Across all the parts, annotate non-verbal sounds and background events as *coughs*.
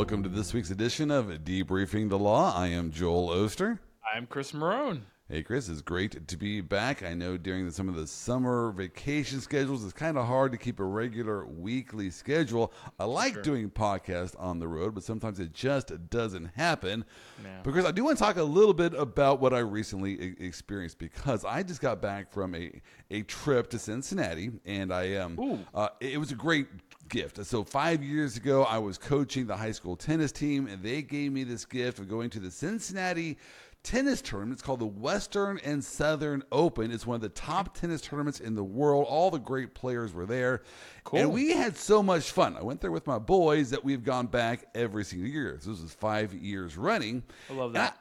welcome to this week's edition of Debriefing the Law. I am Joel Oster. I'm Chris Marone. Hey, Chris, it's great to be back. I know during the, some of the summer vacation schedules, it's kind of hard to keep a regular weekly schedule. I like Sure. doing podcasts on the road, but sometimes it just doesn't happen. Yeah. Because I do want to talk a little bit about what I recently e- experienced because I just got back from a, a trip to Cincinnati, and I um, uh, it was a great gift. So five years ago, I was coaching the high school tennis team, and they gave me this gift of going to the Cincinnati tennis tournament. It's called the Western and Southern Open. It's one of the top tennis tournaments in the world. All the great players were there. Cool. And we had so much fun. I went there with my boys that we've gone back every single year. So this is five years running. I love that.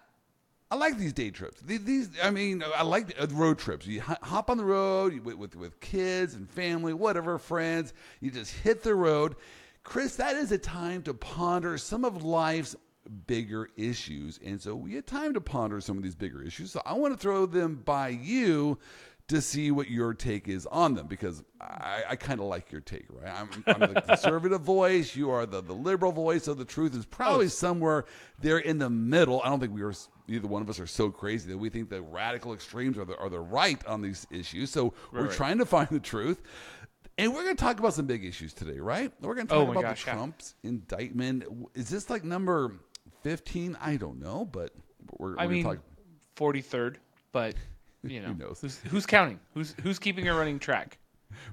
I like these day trips. These, these I mean, I like the uh, road trips. You hop on the road with, with with kids and family, whatever, friends. You just hit the road. Chris, that is a time to ponder some of life's bigger issues, and so we had time to ponder some of these bigger issues. So I want to throw them by you to see what your take is on them because I, I kind of like your take, right? I'm, I'm the conservative *laughs* voice. You are the, the liberal voice. So the truth is probably somewhere there in the middle. I don't think we are either one of us are so crazy that we think the radical extremes are the, are the right on these issues. So we're right. trying to find the truth. And we're going to talk about some big issues today, right? We're going to talk Oh about gosh, the yeah. Trump's indictment. Is this like number 15? I don't know, but we're, we're I mean, going to talk. forty third, but *laughs* you know, knows? who's who's counting? Who's who's keeping a running track?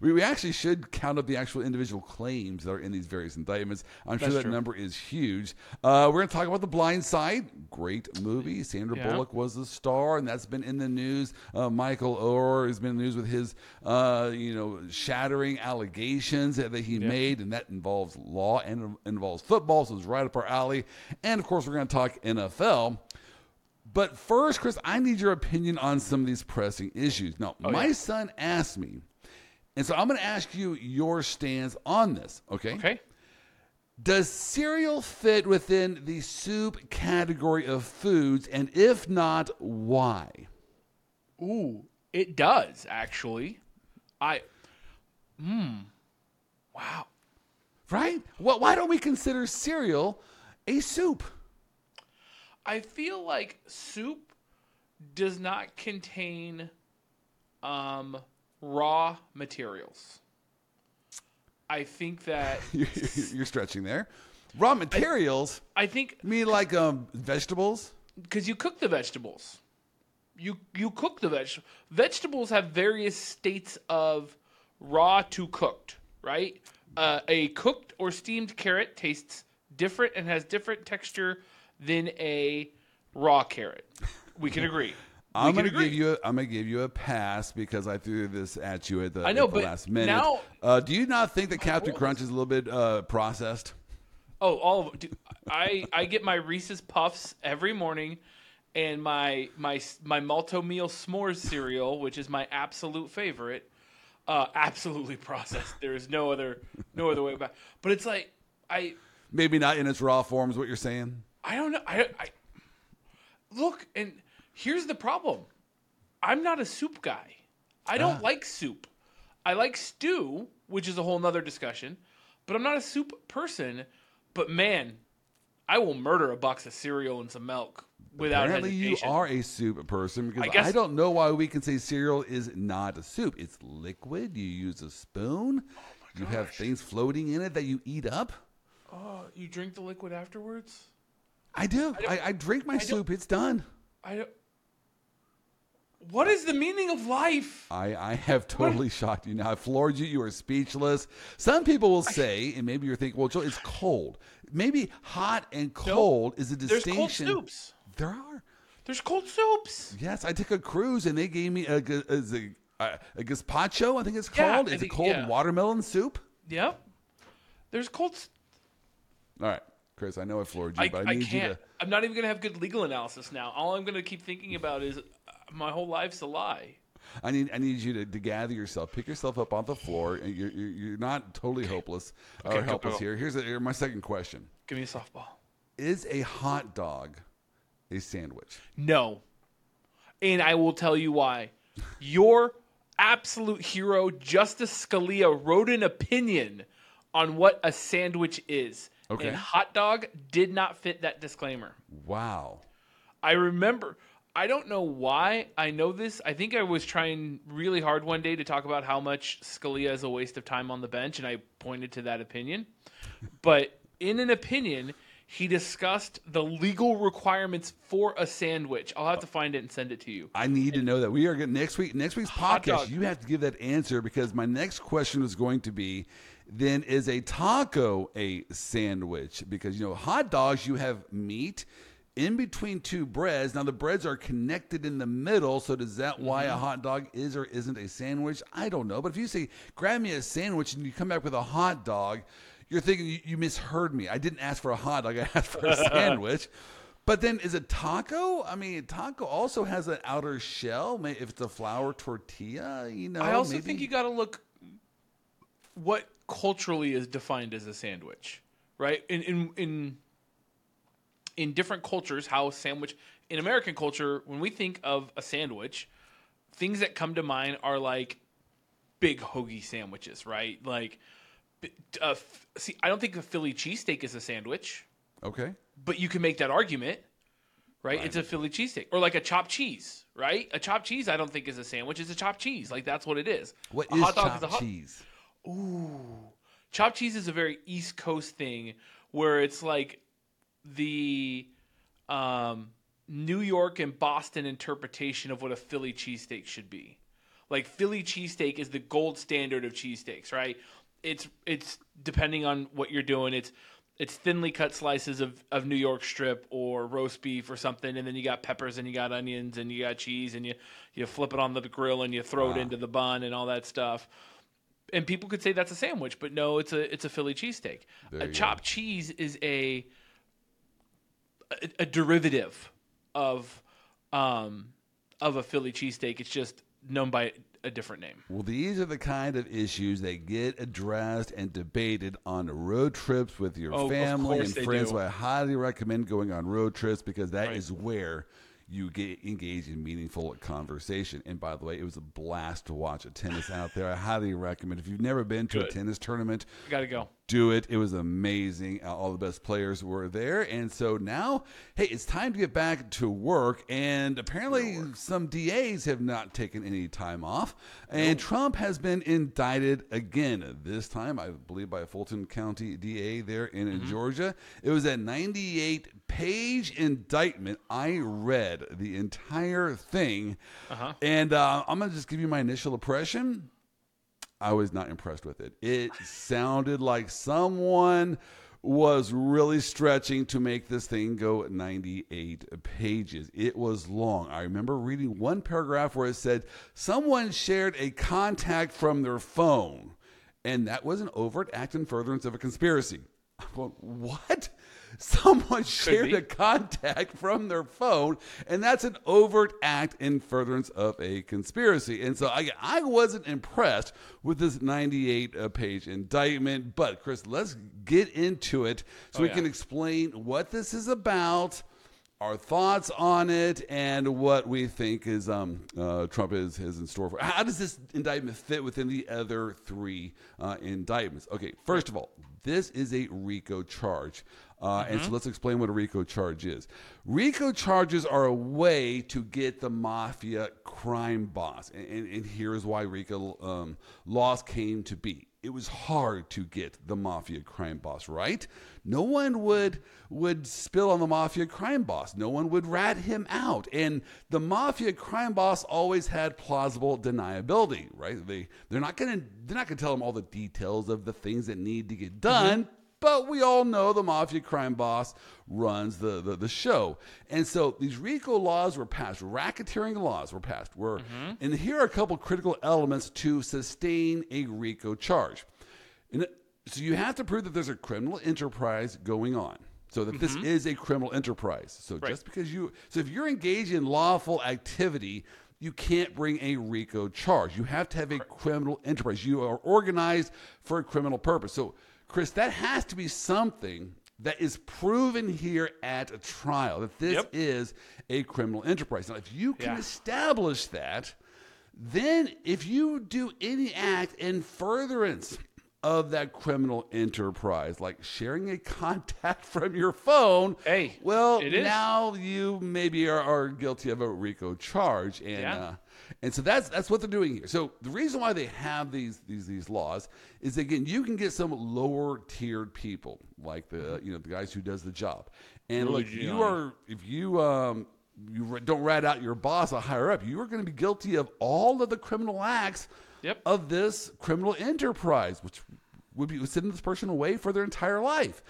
We, we actually should count up the actual individual claims that are in these various indictments. I'm sure That's that true. number is huge. Uh, we're going to talk about The Blind Side. Great movie. Sandra Yeah. Bullock was the star, and that's been in the news. Uh, Michael Oher has been in the news with his, uh, you know, shattering allegations that, that he made, and that involves law and involves football, so it's right up our alley. And of course, we're going to talk NFL. But first, Chris, I need your opinion on some of these pressing issues. Now, my yeah. son asked me, and so I'm going to ask you your stance on this, okay? Okay. Does cereal fit within the soup category of foods? And if not, why? Ooh, it does actually. I. Hmm. Wow. Right? Well, why don't we consider cereal a soup? I feel like soup does not contain um, raw materials. I think that *laughs* You're, you're stretching there. Raw materials, I think you mean like um, vegetables? because you cook the vegetables. You you cook the veg. Vegetables have various states of raw to cooked, right? Uh, a cooked or steamed carrot tastes different and has different texture than a raw carrot. We can agree. *laughs* We I'm gonna agree. give you. A, I'm gonna give you a pass because I threw this at you at the, I know, at the but last minute. now- uh, do you not think that Captain. Crunch is a little bit uh, processed? Oh, all of dude, I I get my Reese's Puffs every morning, and my my my Malt-O-Meal S'mores cereal, which is my absolute favorite. Uh, absolutely *laughs* processed. There is no other no other way about. But it's like I Maybe not in its raw form, is what you're saying. I don't know. I, I look and here's the problem. I'm not a soup guy. I don't ah. like soup. I like stew, which is a whole nother discussion, but I'm not a soup person. But man, I will murder a box of cereal and some milk without Apparently, you are a soup person because I I, don't know why we can say cereal is not a soup. It's liquid. You use a spoon. Oh you have things floating in it that you eat up. Oh, you drink the liquid afterwards? I do. don't- I, I drink my don't- soup. It's done. I don't. What is the meaning of life? I, I have totally shocked you now. I floored you. You are speechless. Some people will say, and maybe you're thinking, well, Joe, it's cold. Maybe hot and cold is a distinction. There's cold soups. There are. There's cold soups. Yes, I took a cruise and they gave me a, a, a, a gazpacho, I think it's called. I it's a cold yeah. watermelon soup. Yep. There's cold. All right, Chris, I know I floored you, I, but I I need you can't. to. I'm not even gonna have good legal analysis now. All I'm gonna keep thinking about is uh, my whole life's a lie. I need I need you to, to gather yourself, pick yourself up off the floor, you're you're, you're not totally hopeless Okay, or helpless go. here. Here's a, here, my second question: Give me a softball. Is a hot dog a sandwich? No. And I will tell you why. Your absolute hero, Justice Scalia, wrote an opinion on what a sandwich is. Okay. And hot dog did not fit that disclaimer. Wow. I remember. I don't know why I know this. I think I was trying really hard one day to talk about how much Scalia is a waste of time on the bench, and I pointed to that opinion. But in an opinion, he discussed the legal requirements for a sandwich. I'll have to find it and send it to you. I need to know that we are going next week. Next week's podcast, dog. you have to give that answer because my next question is going to be: Then is a taco a sandwich? Because you know, hot dogs you have meat in between two breads. Now the breads are connected in the middle, so does that why Mm-hmm. a hot dog is or isn't a sandwich? I don't know. But if you say grab me a sandwich and you come back with a hot dog, you're thinking you, you misheard me. I didn't ask for a hot dog. I asked for a *laughs* sandwich. But then, is it taco? I mean, taco also has an outer shell. If it's a flour tortilla, you know. I also maybe- think you got to look what culturally is defined as a sandwich, right? In in in in different cultures, how a sandwich in American culture, when we think of a sandwich, things that come to mind are like big hoagie sandwiches, right? Like, uh, see, I don't think a Philly cheesesteak is a sandwich, Okay. but you can make that argument, right? It's a Philly cheesesteak or like a chopped cheese, right? A chopped cheese, I don't think is a sandwich. It's a chopped cheese. Like that's what it is. What a is hot dog chopped is a hot- cheese? Chopped cheese is a very East Coast thing where it's like the um, New York and Boston interpretation of what a Philly cheesesteak should be. Like Philly cheesesteak is the gold standard of cheesesteaks, right? It's it's depending on what you're doing. It's it's thinly cut slices of, of New York strip or roast beef or something, and then you got peppers and you got onions and you got cheese and you you flip it on the grill and you throw it into the bun and all that stuff and people could say that's a sandwich, but no, it's a it's a Philly cheesesteak. A you go. chopped cheese is a, a a derivative of um of a Philly cheesesteak. It's just known by a different name. Well, these are the kind of issues that get addressed and debated on road trips with your Oh, family and friends. So I highly recommend going on road trips because that is Right. where you get engaged in meaningful conversation. And by the way, it was a blast to watch a tennis out there. I highly recommend. If you've never been to a tennis tournament, You Got to go. Do it. It was amazing. Uh, All the best players were there. And so now, hey, it's time to get back to work. And apparently, some DAs have not taken any time off. And Trump has been indicted again, this time, I believe, by a Fulton County DA there in Mm-hmm. Georgia. It was a 98 page indictment. I read the entire thing. Uh-huh. And uh, I'm going to just give you my initial impression. I was not impressed with it. It sounded like someone was really stretching to make this thing go 98 pages. It was long. I remember reading one paragraph where it said someone shared a contact from their phone, and that was an overt act in furtherance of a conspiracy. *laughs* I'm going, what? *laughs* Someone shared a contact from their phone, and that's an overt act in furtherance of a conspiracy. And so I, I wasn't impressed with this 98 uh, page indictment. But, Chris, let's get into it so Oh, we yeah. can explain what this is about. Our thoughts on it and what we think is um, uh, Trump is, is in store for. How does this indictment fit within the other three uh, indictments? Okay, first of all, this is a RICO charge. Uh, And so let's explain what a RICO charge is. RICO charges are a way to get the mafia crime boss. And, and, and here's why RICO um, laws came to be. It was hard to get the mafia crime boss, right? No one would would spill on the mafia crime boss. No one would rat him out. And the mafia crime boss always had plausible deniability, right? They they're not gonna they're not gonna tell him all the details of the things that need to get done. But we all know the mafia crime boss runs the, the, the show. And so these RICO laws were passed, racketeering laws were passed. Were, mm-hmm. And here are a couple critical elements to sustain a RICO charge. And so you have to prove that there's a criminal enterprise going on. So that this mm-hmm. is a criminal enterprise. So Right. just because you so if you're engaged in lawful activity, you can't bring a RICO charge. You have to have a criminal enterprise. You are organized for a criminal purpose. So Chris, that has to be something that is proven here at a trial that this Yep. is a criminal enterprise. Now, if you can Yeah. establish that, then if you do any act in furtherance of that criminal enterprise, like sharing a *laughs* contact from your phone. Hey, well, now you maybe are, are guilty of a RICO charge, and Yeah. uh, and so that's that's what they're doing here. So the reason why they have these these these laws is again you can get some lower tiered people like the you know the guys who does the job, and Rudy look you are if you um you don't rat out your boss a higher up, you are going to be guilty of all of the criminal acts Yep. of this criminal enterprise, which would be sending this person away for their entire life.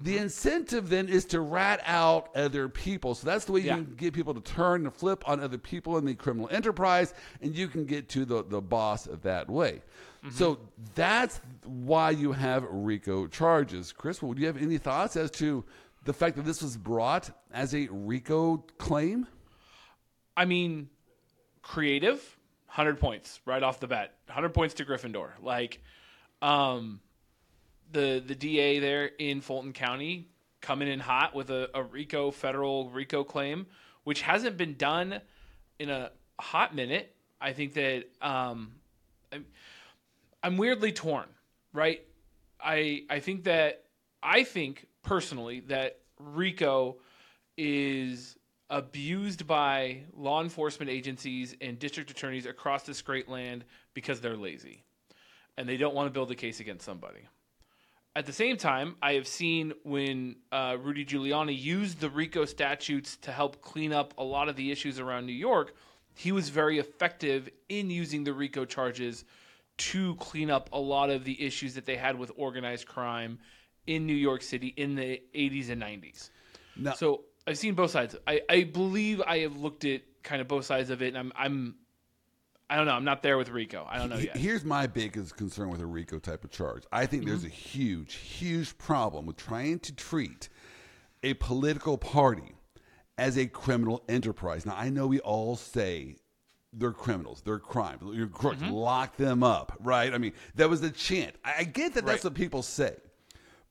The incentive then is to rat out other people. So that's the way you Yeah. can get people to turn and flip on other people in the criminal enterprise, and you can get to the, the boss that way. Mm-hmm. So that's why you have RICO charges. Chris, would you have any thoughts as to the fact that this was brought as a RICO claim? I mean, creative, hundred points right off the bat. Hundred points to Gryffindor. Like, um, the the DA there in Fulton County coming in hot with a, a RICO federal RICO claim, which hasn't been done in a hot minute. I think that um, I'm, I'm weirdly torn, right? I I think that I think personally that RICO is abused by law enforcement agencies and district attorneys across this great land because they're lazy and they don't want to build a case against somebody. At the same time, I have seen when uh, Rudy Giuliani used the RICO statutes to help clean up a lot of the issues around New York, he was very effective in using the RICO charges to clean up a lot of the issues that they had with organized crime in New York City in the 80s and 90s. Now, So I've seen both sides. I, I believe I have looked at kind of both sides of it, and I'm I'm I don't know. I'm not there with RICO. I don't know yet. Here's my biggest concern with a RICO type of charge. I think Mm-hmm. there's a huge, huge problem with trying to treat a political party as a criminal enterprise. Now, I know we all say they're criminals, they're crime, you're crooks, Mm-hmm. lock them up, right? I mean, that was the chant. I I get that that's what people say,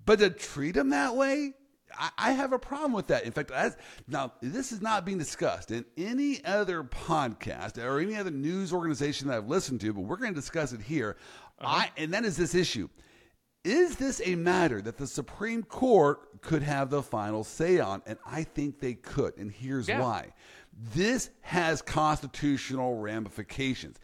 but to treat them that way, I, I have a problem with that. In fact, as, now this is not being discussed in any other podcast or any other news organization that I've listened to, but we're going to discuss it here. Uh-huh. I and that is this issue. Is this a matter that the Supreme Court could have the final say on? And I think they could. And here's Yeah. why. This has constitutional ramifications.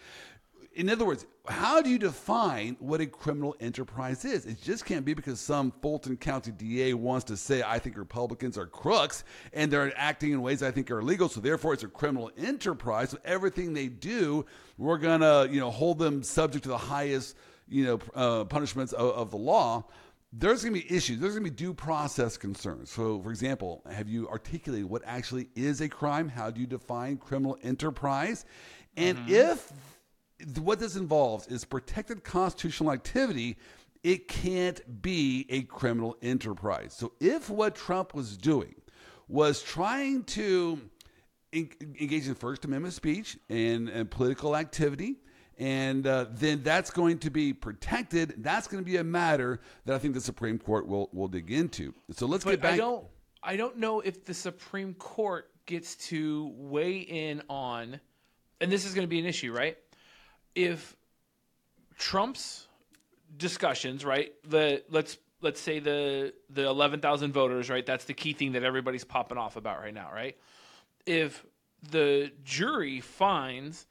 In other words, how do you define what a criminal enterprise is? It just can't be because some Fulton County DA wants to say, I think Republicans are crooks and they're acting in ways I think are illegal, so therefore it's a criminal enterprise. So everything they do, we're going to you know, hold them subject to the highest you know, uh, punishments of, of the law. There's going to be issues. There's going to be due process concerns. So, for example, have you articulated what actually is a crime? How do you define criminal enterprise? And if what this involves is protected constitutional activity, it can't be a criminal enterprise. So if what Trump was doing was trying to en- engage in First Amendment speech and, and political activity, and uh, then that's going to be protected. That's going to be a matter that I think the Supreme Court will will dig into. So let's get back. I don't I don't know if the Supreme Court gets to weigh in on and this is going to be an issue, right? If Trump's discussions, right? The let's let's say the the 11,000 voters, right? That's the key thing that everybody's popping off about right now, right? If the jury finds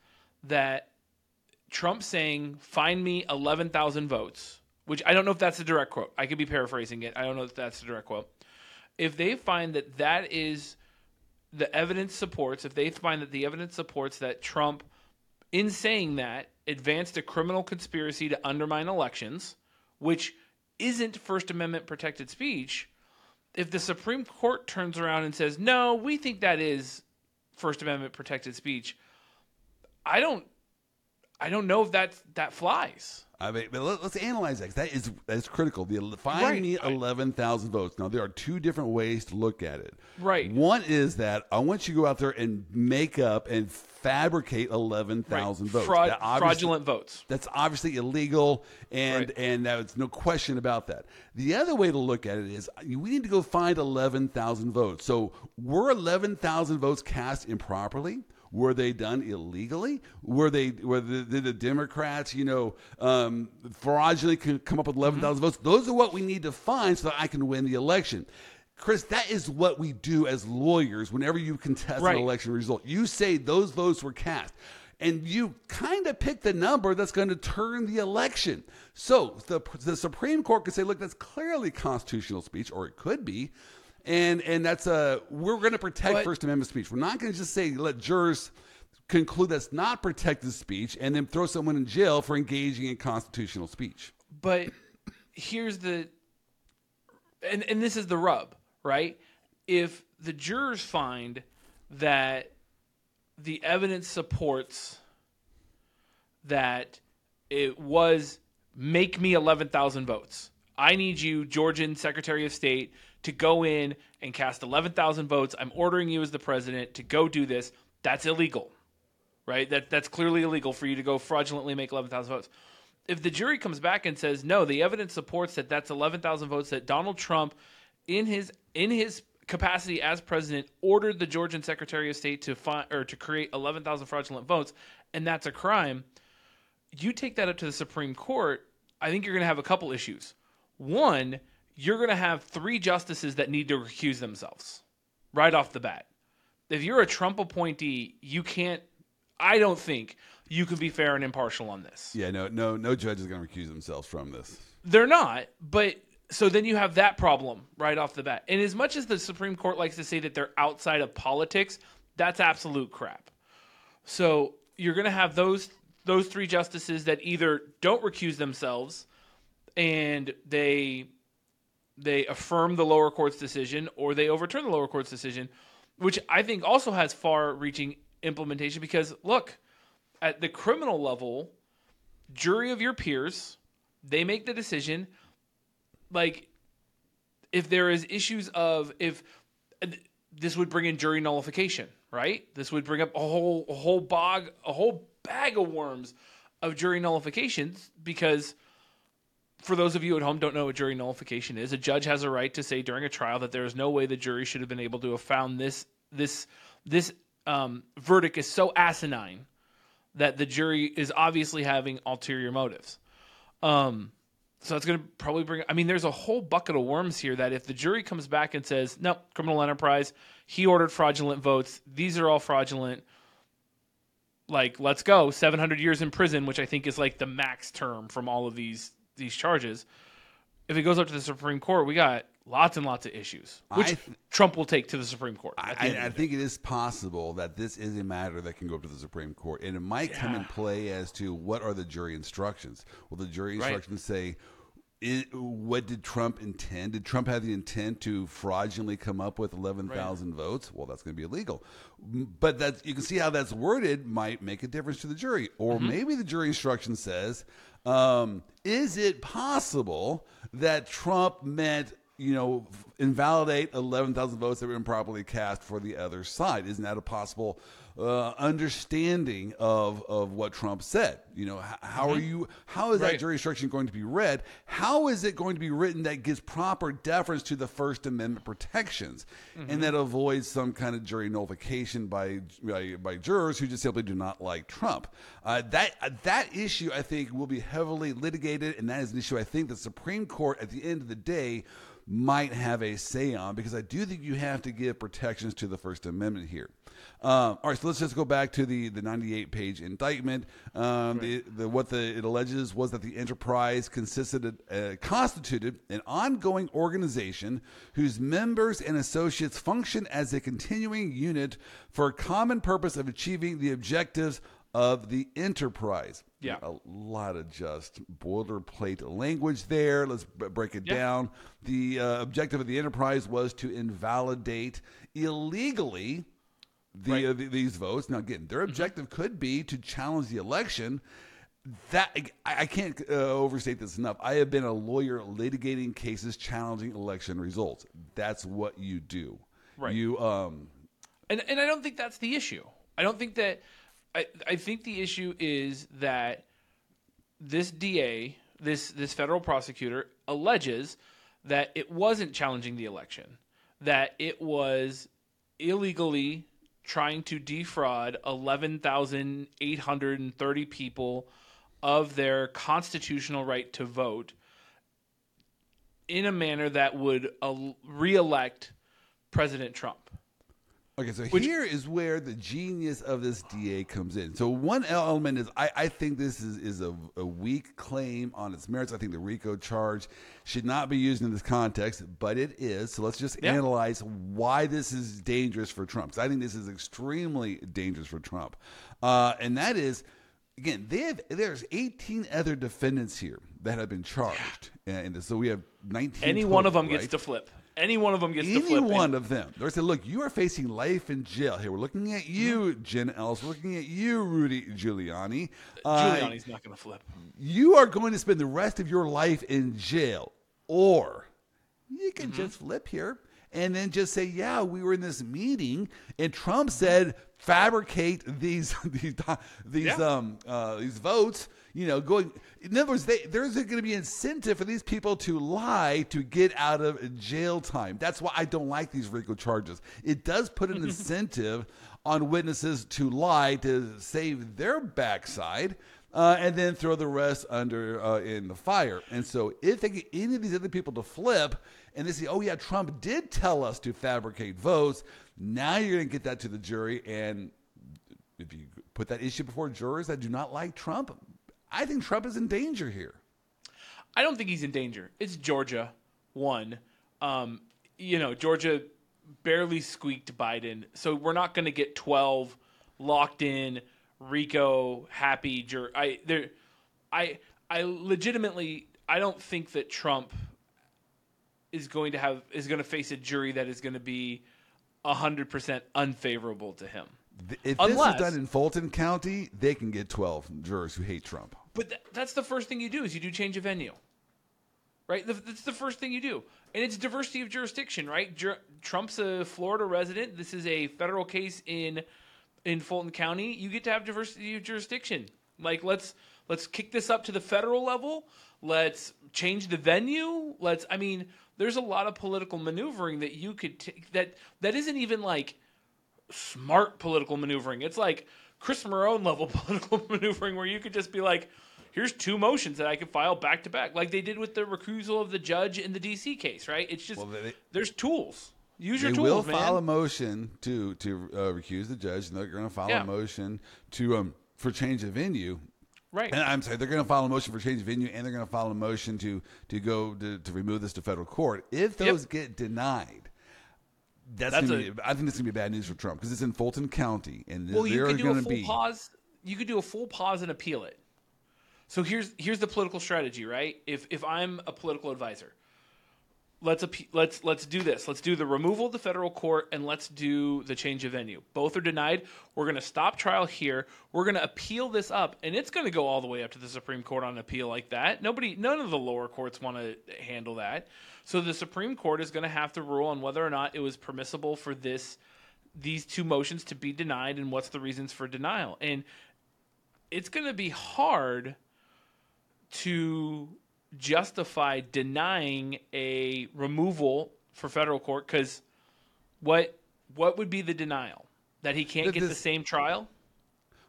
that Trump saying, "Find me 11,000 votes," which I don't know if that's a direct quote. I could be paraphrasing it. I don't know if that's a direct quote. If they find that that is the evidence supports, if they find that the evidence supports that Trump, in saying that, advanced a criminal conspiracy to undermine elections, which isn't First Amendment protected speech, if the Supreme Court turns around and says, no, we think that is First Amendment protected speech, I don't I don't know if that that flies. I mean, but let, us analyze that. That is that's critical. The find Right. me eleven thousand votes. Now there are two different ways to look at it. Right. One is that I want you to go out there and make up and fabricate eleven thousand votes. Fraud, fraudulent votes. That's obviously illegal, and Right. and there's no question about that. The other way to look at it is we need to go find eleven thousand votes. So were eleven thousand votes cast improperly? Were they done illegally? Were they were the, did the Democrats, you know, um, fraudulently come up with 11,000 votes? Those are what we need to find so that I can win the election. Chris, that is what we do as lawyers whenever you contest Right. an election result. You say those votes were cast. And you kind of pick the number that's going to turn the election. So the, the Supreme Court could say, look, that's clearly constitutional speech, or it could be. And and that's a we're going to protect But- First Amendment speech. We're not going to just say let jurors conclude that's not protected speech and then throw someone in jail for engaging in constitutional speech. But here's the and and this is the rub, right? If the jurors find that the evidence supports that it was make me 11,000 votes. I need you, Georgian Secretary of State, to go in and cast 11,000 votes. I'm ordering you as the president to go do this. That's illegal. Right? That that's clearly illegal for you to go fraudulently make 11,000 votes. If the jury comes back and says, "No, the evidence supports that that's 11,000 votes that Donald Trump in his in his capacity as president ordered the Georgian Secretary of State to find or to create 11,000 fraudulent votes and that's a crime." you take that up to the Supreme Court, I think you're going to have a couple issues. One, you're going to have three justices that need to recuse themselves right off the bat. If you're a Trump appointee, you can't, I don't think you can be fair and impartial on this. Yeah, no, no, no judge is going to recuse themselves from this. They're not, but so then you have that problem right off the bat. And as much as the Supreme Court likes to say that they're outside of politics, that's absolute crap. So you're going to have those those three justices that either don't recuse themselves and they they affirm the lower court's decision or they overturn the lower court's decision, which I think also has far-reaching implementation because look, at the criminal level, jury of your peers, they make the decision like if there is issues of if this would bring in jury nullification, right? This would bring up a whole a whole bog a whole bag of worms of jury nullifications because for those of you at home don't know what jury nullification is, a judge has a right to say during a trial that there is no way the jury should have been able to have found this this this um, verdict is so asinine that the jury is obviously having ulterior motives. Um, so it's going to probably bring. I mean, there's a whole bucket of worms here that if the jury comes back and says, "No, criminal enterprise, he ordered fraudulent votes. These are all fraudulent." Like, let's go. 700 years in prison, which I think is like the max term from all of these these charges. If it goes up to the Supreme Court, we got lots and lots of issues, which th- Trump will take to the Supreme Court. at the I, I think it is possible that this is a matter that can go up to the Supreme Court, and it might come in play as to what are the jury instructions. Will the jury Right. instructions say, i "What did Trump intend? Did Trump have the intent to fraudulently come up with eleven thousand votes?" Well, that's going to be illegal. But that you can see how that's worded might make a difference to the jury, or Mm-hmm. maybe the jury instruction says, um, "Is it possible that Trump meant?" you know, invalidate 11,000 votes that were improperly cast for the other side. Isn't that a possible uh, understanding of, of what Trump said? You know, h- how are you, how is that Right. jury instruction going to be read? How is it going to be written that gives proper deference to the First Amendment protections and that avoids some kind of jury nullification by, by, by jurors who just simply do not like Trump? Uh, that, that issue, I think, will be heavily litigated, and that is an issue I think the Supreme Court, at the end of the day, might have a say on because I do think you have to give protections to the First Amendment here. Um, all right, so let's just go back to the, the 98 page indictment. Um, the, the, what the, it alleges was that the enterprise consisted uh, constituted an ongoing organization whose members and associates function as a continuing unit for a common purpose of achieving the objectives of the enterprise. Yeah. A lot of just boilerplate language there. Let's b- break it Yeah. down. The uh, objective of the enterprise was to invalidate illegally the, Right. uh, the these votes. Now, again, their objective could be to challenge the election. That I, I can't uh, overstate this enough. I have been a lawyer litigating cases challenging election results. That's what you do. Right. You um. And and I don't think that's the issue. I don't think that I I think the issue is that this DA, this this federal prosecutor alleges that it wasn't challenging the election, that it was illegally trying to defraud 11,830 people of their constitutional right to vote in a manner that would reelect President Trump. Okay, so here is where the genius of this DA comes in. So one element is I, I think this is, is a, a weak claim on its merits. I think the RICO charge should not be used in this context, but it is. So let's just Yeah. analyze why this is dangerous for Trump. I think this is extremely dangerous for Trump, uh, and that is again they have there's 18 other defendants here that have been charged, and so we have 19. Any total, one of them gets to flip. Any one of them gets to Any flip. and- one of them. They said, look, you are facing life in jail. Here, we're looking at you, Mm-hmm. Jenna Ellis. We're looking at you, Rudy Giuliani. Uh, Giuliani's not going to flip. you are going to spend the rest of your life in jail. Or you can Mm-hmm. just flip here and then just say, yeah, we were in this meeting and Trump said fabricate these *laughs* these these Yeah. um uh, these votes. You know, going. In other words, they, there's going to be incentive for these people to lie to get out of jail time. That's why I don't like these RICO charges. It does put an *laughs* incentive on witnesses to lie to save their backside uh, and then throw the rest under uh, in the fire. And so, if they get any of these other people to flip, and they say, "Oh yeah, Trump did tell us to fabricate votes," now you're going to get that to the jury, and if you put that issue before jurors that do not like Trump, I think Trump is in danger here. I don't think he's in danger. It's Georgia, one. Um, you know, Georgia barely squeaked Biden, so we're not going to get twelve locked in RICO happy jur. I there, I I legitimately I don't think that Trump is going to have is going to face a jury that is going to be hundred percent unfavorable to him. Th- If Unless- this is done in Fulton County, they can get 12 jurors who hate Trump. But th- that's the first thing you do is you do change of venue, right? The, that's the first thing you do, and it's diversity of jurisdiction, right? Jur- Trump's a Florida resident. This is a federal case in in Fulton County. You get to have diversity of jurisdiction. Like let's let's kick this up to the federal level. Let's change the venue. Let's. I mean, there's a lot of political maneuvering that you could take that that isn't even like smart political maneuvering. It's like Chris Marone level *laughs* political maneuvering where you could just be like, here's two motions that I could file back to back, like they did with the recusal of the judge in the DC case, right? It's just Well, they- there's tools. Use your they tools, will man. file a motion to to uh, recuse the judge, and they're going to file Yeah. a motion to um for change of venue. right. And I'm sorry, they're going to file a motion for change of venue, and they're going to file a motion to to go to, to remove this to federal court. If Yep. those get denied, that's, That's gonna a- be, I think this is going to be bad news for Trump because it's in Fulton County, and well, you could do a full be pause. You could do a full pause and appeal it. So here's here's the political strategy, right? If if I'm a political advisor, let's let's let's do this. Let's do the removal of the federal court and let's do the change of venue. Both are denied. We're going to stop trial here. We're going to appeal this up, and it's going to go all the way up to the Supreme Court on appeal like that. Nobody, none of the lower courts want to handle that. So the Supreme Court is going to have to rule on whether or not it was permissible for this these two motions to be denied and what's the reasons for denial. And it's going to be hard to justify denying a removal for federal court because what what would be the denial that he can't get the same trial?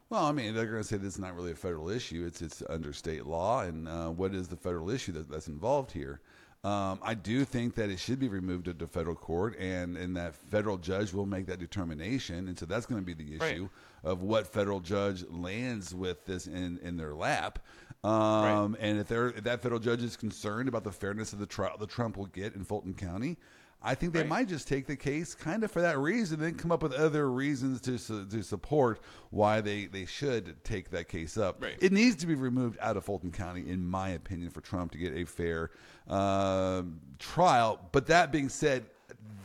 Well, I mean, they're going to say this is not really a federal issue; it's it's under state law. And uh, what is the federal issue that, that's involved here? Um, I do think that it should be removed to federal court, and and that federal judge will make that determination. And so that's going to be the Right. Of what federal judge lands with this in in their lap. Um, And if, they're, if that federal judge is concerned about the fairness of the trial that Trump will get in Fulton County, I think they Right. might just take the case kind of for that reason, then come up with other reasons to su- to support why they, they should take that case up. Right. It needs to be removed out of Fulton County, in my opinion, for Trump to get a fair um, trial. But that being said,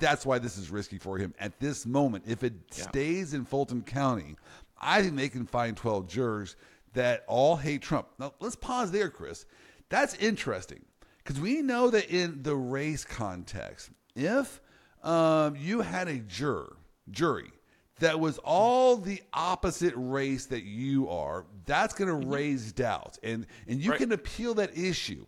that's why this is risky for him at this moment. If it Yeah. stays in Fulton County, I think they can find 12 jurors that all hate Trump. Now, let's pause there, Chris. That's interesting because we know that in the race context, if um, you had a juror, jury, that was all the opposite race that you are, that's going to raise doubts, and and you Right. can appeal that issue.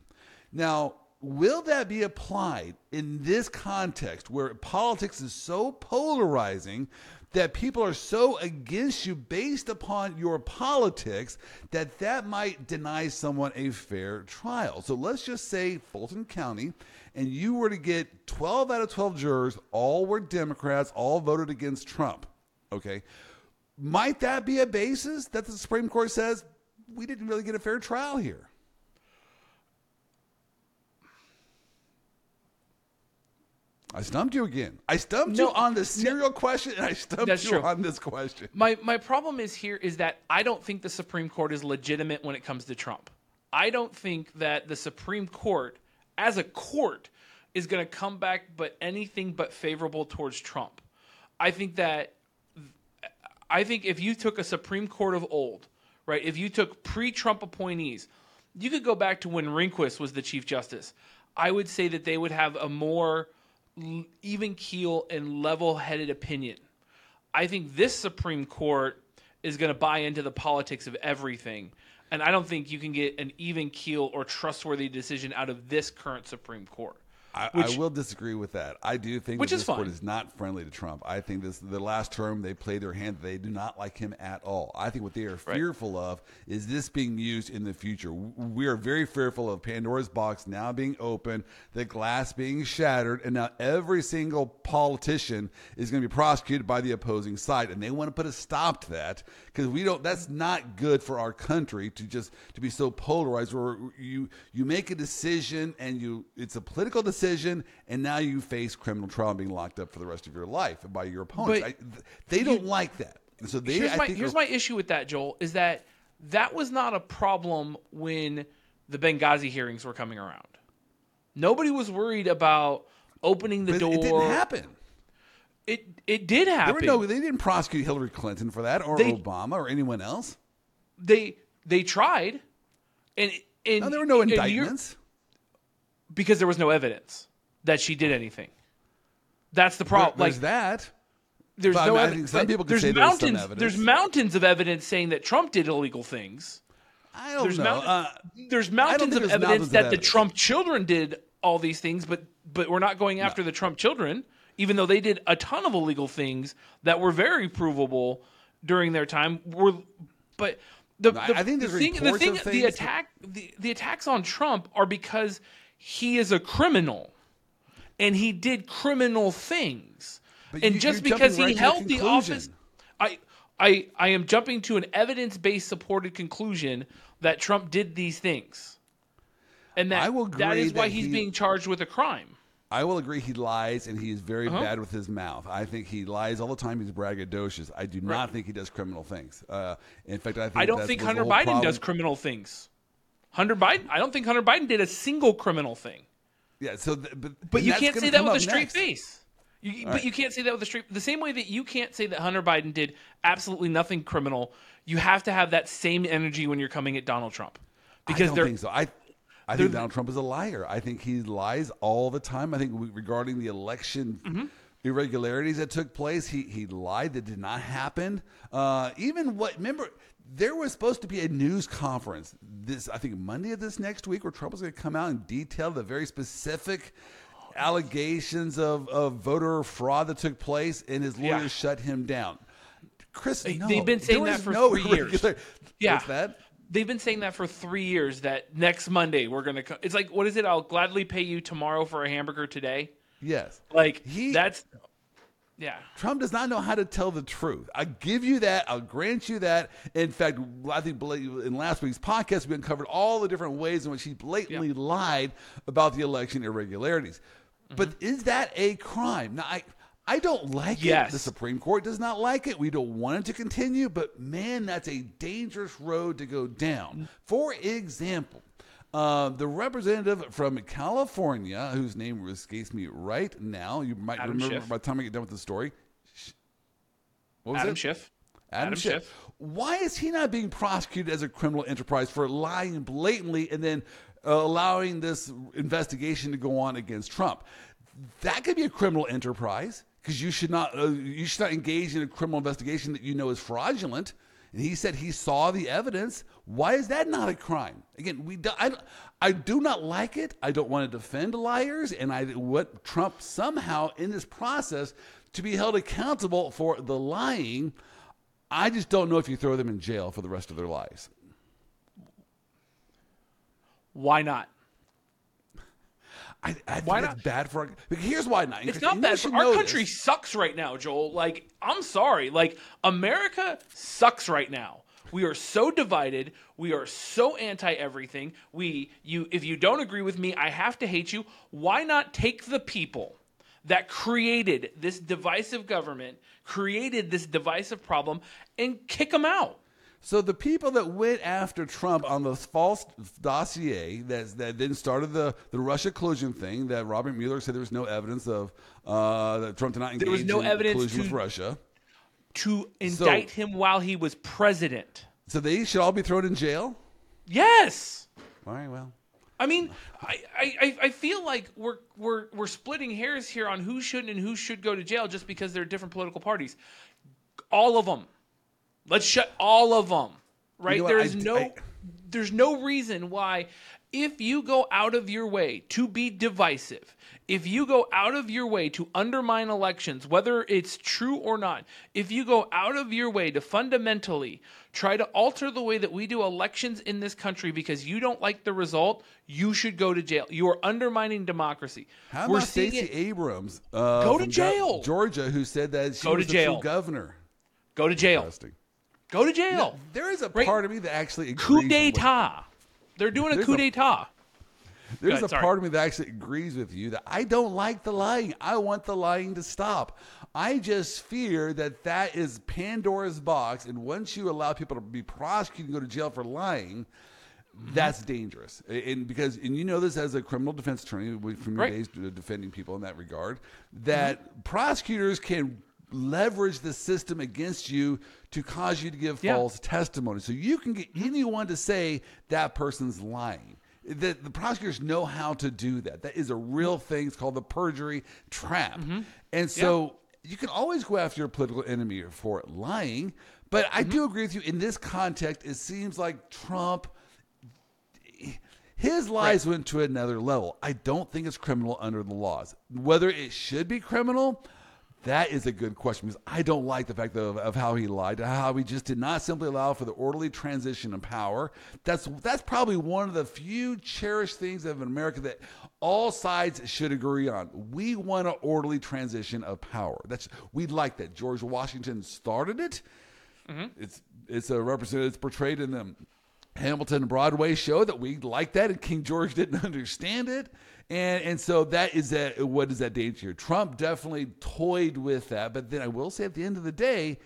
Now, will that be applied in this context where politics is so polarizing that people are so against you based upon your politics that that might deny someone a fair trial. So let's just say Fulton County, and you were to get 12 out of 12 jurors, all were Democrats, all voted against Trump. Okay. Might that be a basis that the Supreme Court says we didn't really get a fair trial here? I stumped you again. I stumped No, you on the cereal question, and I stumped you true. on this question. My my problem is here is that I don't think the Supreme Court is legitimate when it comes to Trump. I don't think that the Supreme Court as a court is going to come back but anything but favorable towards Trump. I think that I think if you took a Supreme Court of old, right? If you took pre-Trump appointees, you could go back to when Rehnquist was the Chief Justice. I would say that they would have a more even keel and level-headed opinion. I think this Supreme Court is going to buy into the politics of everything. And I don't think you can get an even keel or trustworthy decision out of this current Supreme Court. I, Which- I will disagree with that. I do think Which that is this court fine. is not friendly to Trump. I think this the last term they played their hand. They do not like him at all. I think what they are fearful of is this being used in the future. We are very fearful of Pandora's box now being open, the glass being shattered, and now every single politician is going to be prosecuted by the opposing side, and they want to put a stop to that because we don't. That's not good for our country to just to be so polarized where you you make a decision and you it's a political decision and now you face criminal trial and being locked up for the rest of your life by your opponents. But I, they don't like that. So they here's I my think here's my issue with that, Joel, is that that was not a problem when the Benghazi hearings were coming around. Nobody was worried about opening the but door. it didn't happen. It it did There happen. were no, they didn't prosecute Hillary Clinton for that or They- Obama or anyone else. they they tried, and and No, there were no indictments. Because there was no evidence that she did anything. That's the There- problem. Like that. there's but no I evidence. some people could there's say there was some mountains. evidence. There's mountains of evidence saying that Trump did illegal things. I don't There's know. mount- uh, There's mountains of there's evidence mountains that the. Trump children did all these things, but but we're not going after the Trump children, even though they did a ton of illegal things that were very provable during their time. Were but the, I- the I think the thing, the thing the things that- attack the, the attacks on Trump are because he is a criminal and he did criminal things. But and you- just because he right held the office. I, I, I am jumping to an evidence-based supported conclusion that Trump did these things, and that agree is why that he's he- being charged with a crime. I will agree he lies and he is very Uh-huh. bad with his mouth. I think he lies all the time. He's braggadocious. I do not think he does criminal things. Uh, in fact, I think I don't think Hunter Biden problem. does criminal things. Hunter Biden, I don't think Hunter Biden did a single criminal thing. Yeah, so th- but But you can't say that with a straight next. face. You, but right. you can't say that with a straight. The same way that you can't say that Hunter Biden did absolutely nothing criminal. You have to have that same energy when you're coming at Donald Trump, because I don't think so. I I think Donald Trump is a liar. I think he lies all the time. I think regarding the election Mm-hmm. irregularities that took place, he he lied. That did not happen. Uh, even what remember. There was supposed to be a news conference this, I think, Monday of this next week, where Trump was going to come out and detail the very specific allegations of, of voter fraud that took place, and his lawyers Yeah. shut him down. Chris, no, they've been saying that for no *laughs* three years. irregular- Yeah. That? They've been saying that for three years. That next Monday we're gonna. Co- it's like, what is it? I'll gladly pay you tomorrow for a hamburger today. Yes. Like He- that's, yeah. Trump does not know how to tell the truth. I give you that. I'll grant you that. In fact, I think in last week's podcast, we uncovered all the different ways in which he blatantly lied about the election irregularities. But Mm-hmm. is that a crime? Now, I, I don't like it. The Supreme Court does not like it. We don't want it to continue. But man, that's a dangerous road to go down. For example, uh, the representative from California, whose name escapes me right now, you might Adam remember Schiff. by the time I get done with the story. What was Adam it? Schiff. Adam, Adam Schiff. Schiff. Why is he not being prosecuted as a criminal enterprise for lying blatantly and then uh, allowing this investigation to go on against Trump? That could be a criminal enterprise because you should not uh, you should not engage in a criminal investigation that you know is fraudulent. And he said he saw the evidence. Why is that not a crime? Again, we do, I, I do not like it. I don't want to defend liars, and I what Trump somehow in this process to be held accountable for the lying. I just don't know if you throw them in jail for the rest of their lives. Why not? I, I think Why that's not? bad for. Our, here's why not. It's not bad. For, our country this. sucks right now, Joel. Like, I'm sorry. Like, America sucks right now. We are so divided. We are so anti everything. We, you, if you don't agree with me, I have to hate you. Why not take the people that created this divisive government, created this divisive problem, and kick them out? So the people that went after Trump on the false dossier that that then started the, the Russia collusion thing that Robert Mueller said there was no evidence of uh, that Trump did not engage there was no in evidence collusion with Russia. To indict him while he was president. So they should all be thrown in jail. Yes. All right, well, I mean, I, I, I- I feel like we're we're we're splitting hairs here on who shouldn't and who should go to jail just because they're different political parties. All of them. Let's shut all of them. Right? know what, there I- no I- there's no reason why if you go out of your way to be divisive, if you go out of your way to undermine elections, whether it's true or not, if you go out of your way to fundamentally try to alter the way that we do elections in this country because you don't like the result, you should go to jail. You are undermining democracy. how We're about Stacey it- Abrams? Uh, Go to jail. Georgia, who said that she Go to was the jail. true governor. Go to jail. Interesting. Go to jail. There is a Right. part of me that actually agrees Coup d'état. They're doing a There's coup a- d'état. There's ahead, a sorry. part of me that actually agrees with you that I don't like the lying. I want the lying to stop. I just fear that that is Pandora's box, and once you allow people to be prosecuted and go to jail for lying, Mm-hmm. that's dangerous. And because, and you know this as a criminal defense attorney from your Right. days defending people in that regard, that prosecutors can leverage the system against you to cause you to give Yeah. false testimony. So you can get anyone to say that person's lying. The, the prosecutors know how to do that. That is a real thing. It's called the perjury trap. Mm-hmm. And so you can always go after your political enemy for lying. But I mm-hmm. do agree with you in this context. It seems like Trump his lies went to another level. I don't think it's criminal under the laws. Whether it should be criminal, that is a good question because I don't like the fact of, of how he lied, how he just did not simply allow for the orderly transition of power. That's that's probably one of the few cherished things of America that all sides should agree on. We want an orderly transition of power. That's we like that. George Washington started it. Mm-hmm. It's it's a representative. It's portrayed in the Hamilton Broadway show that we like that, and King George didn't *laughs* understand it, and and so that is that. What is that danger? Trump definitely toyed with that, but then I will say at the end of the day,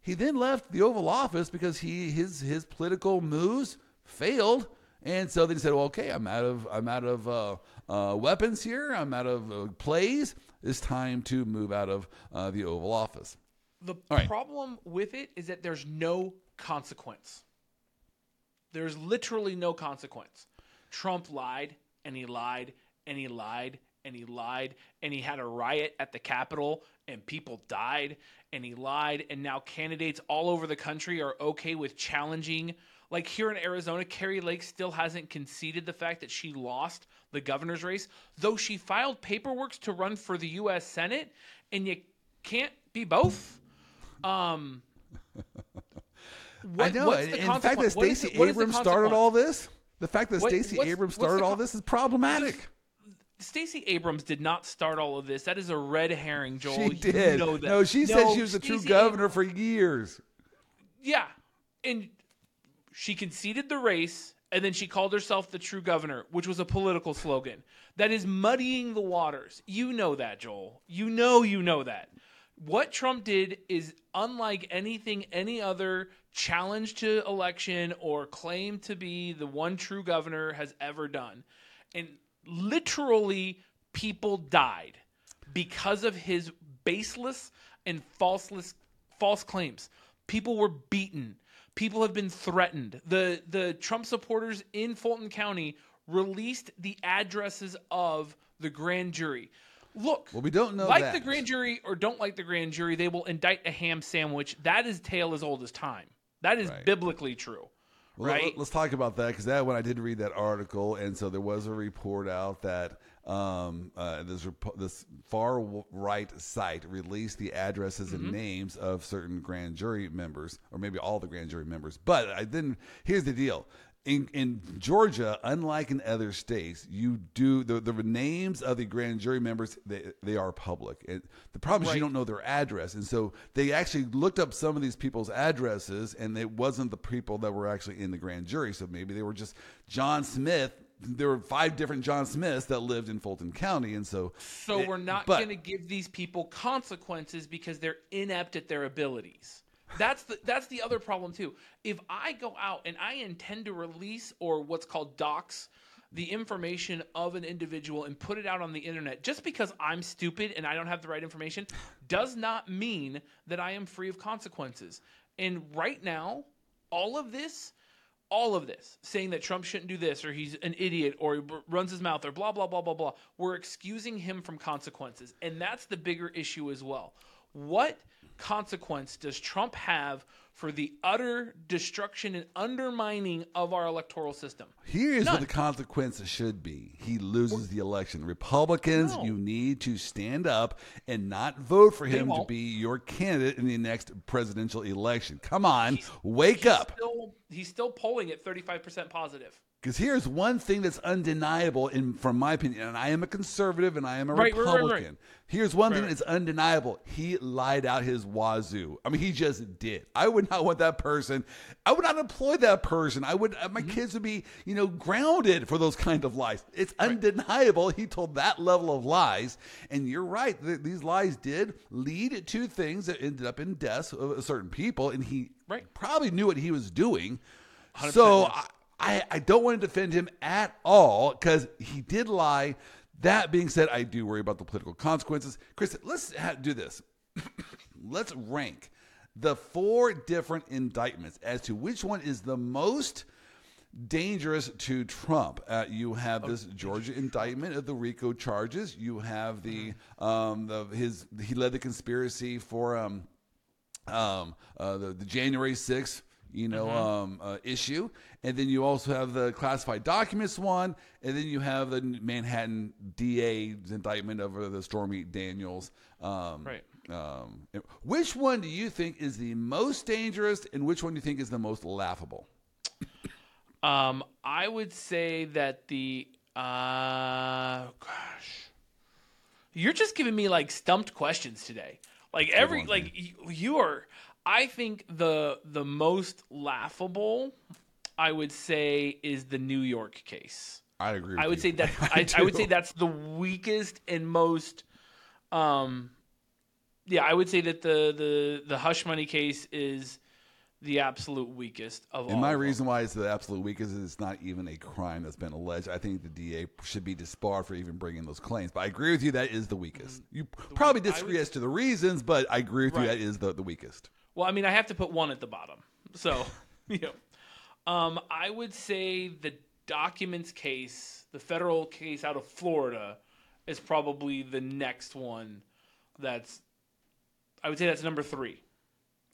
he then left the Oval Office because he his his political moves failed, and so then he said, "Well, okay, I'm out of I'm out of uh, uh, weapons here. I'm out of uh, plays. It's time to move out of uh, the Oval Office." The right. problem with it is that there's no consequence. There's literally no consequence. Trump lied and he lied and he lied and he lied and he had a riot at the Capitol and people died and he lied and now candidates all over the country are okay with challenging like here in Arizona Kari Lake still hasn't conceded the fact that she lost the governor's race though she filed paperwork to run for the US Senate and you can't be both um *laughs* I know. what's and the in fact, that? What Stacey the- what is the Abrams started all this, the fact that What- Stacey Abrams started all con- this is problematic. Stacey Abrams did not start all of this. That is a red herring, Joel. She You did. know that. No, she said she was the true governor for years. Yeah. And she conceded the race and then she called herself the true governor, which was a political slogan. That is muddying the waters. You know that, Joel. You know you know that. What Trump did is unlike anything any other challenge to election or claim to be the one true governor has ever done. And literally people died because of his baseless and falseless false claims. People were beaten. People have been threatened. The the Trump supporters in Fulton County released the addresses of the grand jury. Look, Well, we don't know like that. the grand jury or don't like the grand jury, they will indict a ham sandwich. That is tale as old as time. That is Right. biblically true. Well, right? Let, us talk about that because that when I did read that article, and so there was a report out that um, uh, this rep- this far right site released the addresses and names of certain grand jury members, or maybe all the grand jury members. But I then here's the deal. In, in Georgia, unlike in other states, you do the, the names of the grand jury members. They, they are public. And the problem is you don't know their address, and so they actually looked up some of these people's addresses, and it wasn't the people that were actually in the grand jury. So maybe they were just John Smith. There were five different John Smiths that lived in Fulton County, and so So it- we're not going to give these people consequences because they're inept at their abilities. That's the that's the other problem too. If I go out and I intend to release or what's called dox the information of an individual and put it out on the internet just because I'm stupid and I don't have the right information does not mean that I am free of consequences. And right now, all of this all of this, saying that Trump shouldn't do this or he's an idiot or he r- runs his mouth or blah, blah, blah, blah, blah. We're excusing him from consequences. And that's the bigger issue as well. What consequence does Trump have for the utter destruction and undermining of our electoral system? Here's None. what the consequences should be. He loses the election. Republicans, No. you need to stand up and not vote for him to be your candidate in the next presidential election. Come on, wake up. Still, he's still polling at 35% positive. Because here's one thing that's undeniable, in from my opinion, and I am a conservative and I am a Right, right, right, right. Republican. Here's one thing that's undeniable: he lied out his wazoo. I mean, he just did. I would not want that person. I would not employ that person. I would. uh, My Mm-hmm. kids would be, you know, grounded for those kind of lies. It's undeniable. He told that level of lies, and you're right. th- these lies did lead to things that ended up in deaths of certain people, and he Right. probably knew what he was doing. 100% So. I, I, I don't want to defend him at all because he did lie. That being said, I do worry about the political consequences. Chris, let's do this. *coughs* let's rank the four different indictments as to which one is the most dangerous to Trump. Uh, you have this Georgia indictment of the RICO charges. You have the um, the his he led the conspiracy for um, um, uh, the, the January 6th, you know, um, uh, issue. And then you also have the classified documents one. And then you have the Manhattan DA's indictment over the Stormy Daniels. Um, Right. Um, which one do you think is the most dangerous and which one do you think is the most laughable? Um, I would say that the uh, gosh, you're just giving me like stumped questions today. Like every like you, you are. I think the the most laughable, I would say, is the New York case. I agree. I would say that *laughs* I, I would say that's the weakest and most um yeah, I would say that the the the hush money case is the absolute weakest of all. And my of them. reason why it's the absolute weakest is it's not even a crime that's been alleged. I think the DA should be disbarred for even bringing those claims. But I agree with you that is the weakest. You probably weak- disagree as to the reasons, but I agree with you that is the, the weakest. Well, I mean, I have to put one at the bottom. So, *laughs* you know, um, I would say the documents case, the federal case out of Florida, is probably the next one. That's, I would say that's number three.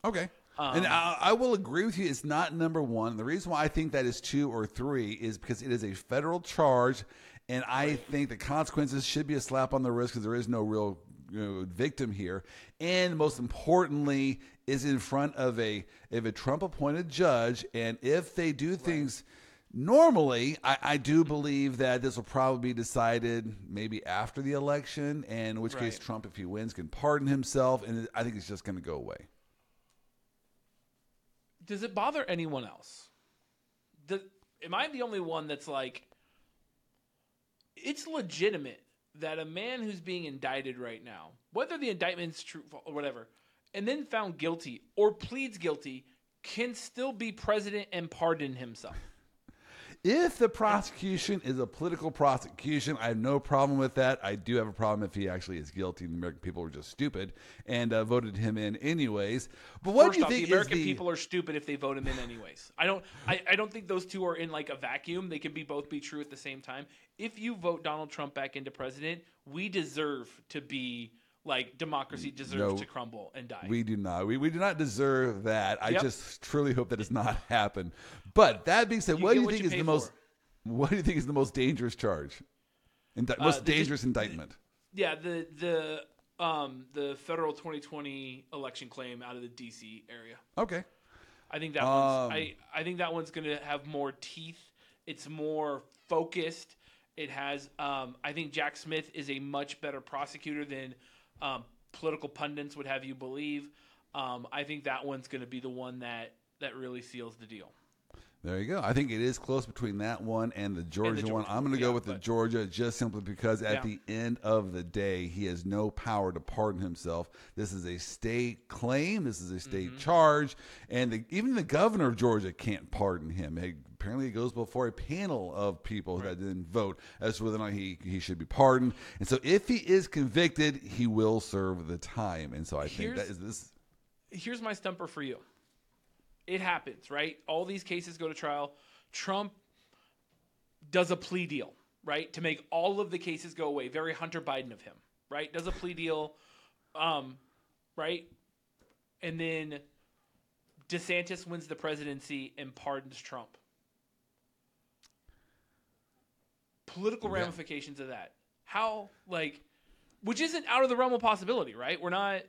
Okay. Um, and I, I will agree with you. It's not number one. The reason why I think that is two or three is because it is a federal charge, and I think the consequences should be a slap on the wrist because there is no real victim here. And most importantly, is in front of a of a Trump appointed judge, and if they do things. Normally, I, I do believe that this will probably be decided maybe after the election, and in which case Trump, if he wins, can pardon himself, and I think it's just going to go away. Does it bother anyone else? Does, am I the only one that's like, it's legitimate that a man who's being indicted right now, whether the indictment's true or whatever, and then found guilty or pleads guilty, can still be president and pardon himself. If the prosecution is a political prosecution, I have no problem with that. I do have a problem if he actually is guilty and the American people were just stupid and uh, voted him in anyways. But what First do you off, think the American the people are stupid if they vote him in anyways. I don't I, I don't think those two are in like a vacuum. They can be both be true at the same time. If you vote Donald Trump back into president, we deserve to be like democracy deserves No. to crumble and die. we do not we, we do not deserve that. I just truly hope that does not *laughs* happen. But that being said, You what do you think you is the most what do you think is the most dangerous charge? Indi- Uh, most the- dangerous indictment. Yeah, the the um the federal 2020 election claim out of the DC area. Okay. I think that Um, one's I, I think that one's going to have more teeth. It's more focused. It has um, I think Jack Smith is a much better prosecutor than um, political pundits would have you believe. Um, I think that one's going to be the one that that really seals the deal. There you go. I think it is close between that one and the Georgia, one. Georgia I'm going to one, go yeah, with the Georgia just simply because at Yeah. the end of the day, he has no power to pardon himself. This is a state claim. This is a state Mm-hmm. charge, and the, even the governor of Georgia can't pardon him. It, apparently, it goes before a panel of people that didn't vote as to whether or not he he should be pardoned. And so, if he is convicted, he will serve the time. And so, I think that is this. here's my stumper for you. It happens, right? All these cases go to trial. Trump does a plea deal, right, to make all of the cases go away. Very Hunter Biden of him, right? Does a plea deal, um, right, and then DeSantis wins the presidency and pardons Trump. Political Yeah. ramifications of that. How like, which isn't out of the realm of possibility, right? We're not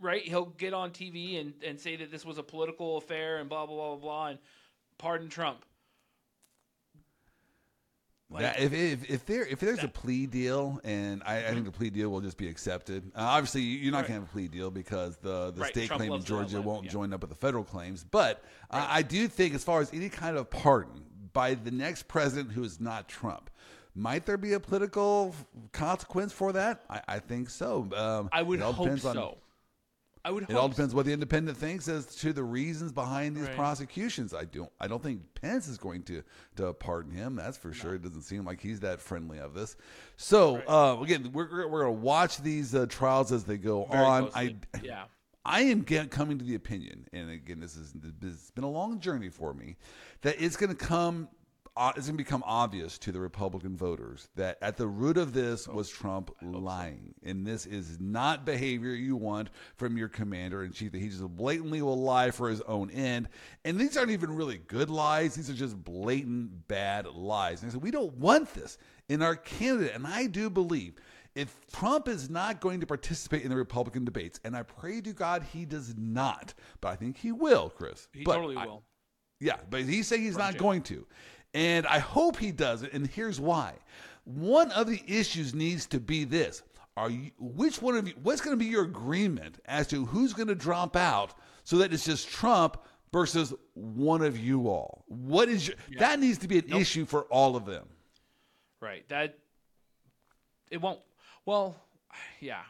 right? He'll get on TV and, and say that this was a political affair and blah blah blah blah blah and pardon Trump. Like- That- if, if if there if there's a plea deal, and I, I think the plea deal will just be accepted. Uh, obviously, you- you're not Right. going to have a plea deal because the the Right, state Trump claim in Georgia outline, won't yeah. join up with the federal claims. But I I do think, as far as any kind of pardon by the next president who is not Trump, might there be a political consequence for that? I, I think so. Um, I would it all hope depends on- so. I would. it all depends what the independent thinks as to the reasons behind these Right. prosecutions. I don't. I don't think Pence is going to to pardon him. That's for sure. It doesn't seem like he's that friendly of this. So uh, again, we're we're going to watch these uh, trials as they go Very on. closely. I yeah. *laughs* I am get, coming to the opinion, and again, this is this has been a long journey for me, that it's going to come, uh, it's going to become obvious to the Republican voters that at the root of this was Trump lying, and this is not behavior you want from your commander in chief. That he just blatantly will lie for his own end, and these aren't even really good lies; these are just blatant bad lies. And so we don't want this in our candidate, and I do believe if Trump is not going to participate in the Republican debates, and I pray to God he does not, but I think he will, Chris. He But totally I- will. yeah, but he's saying he's not jail. going to. And I hope he does it, and here's why. One of the issues needs to be this. Are you which one of you what's going to be your agreement as to who's going to drop out so that it's just Trump versus one of you all? What is your that needs to be an issue for all of them. Right. That it won't. Well, yeah.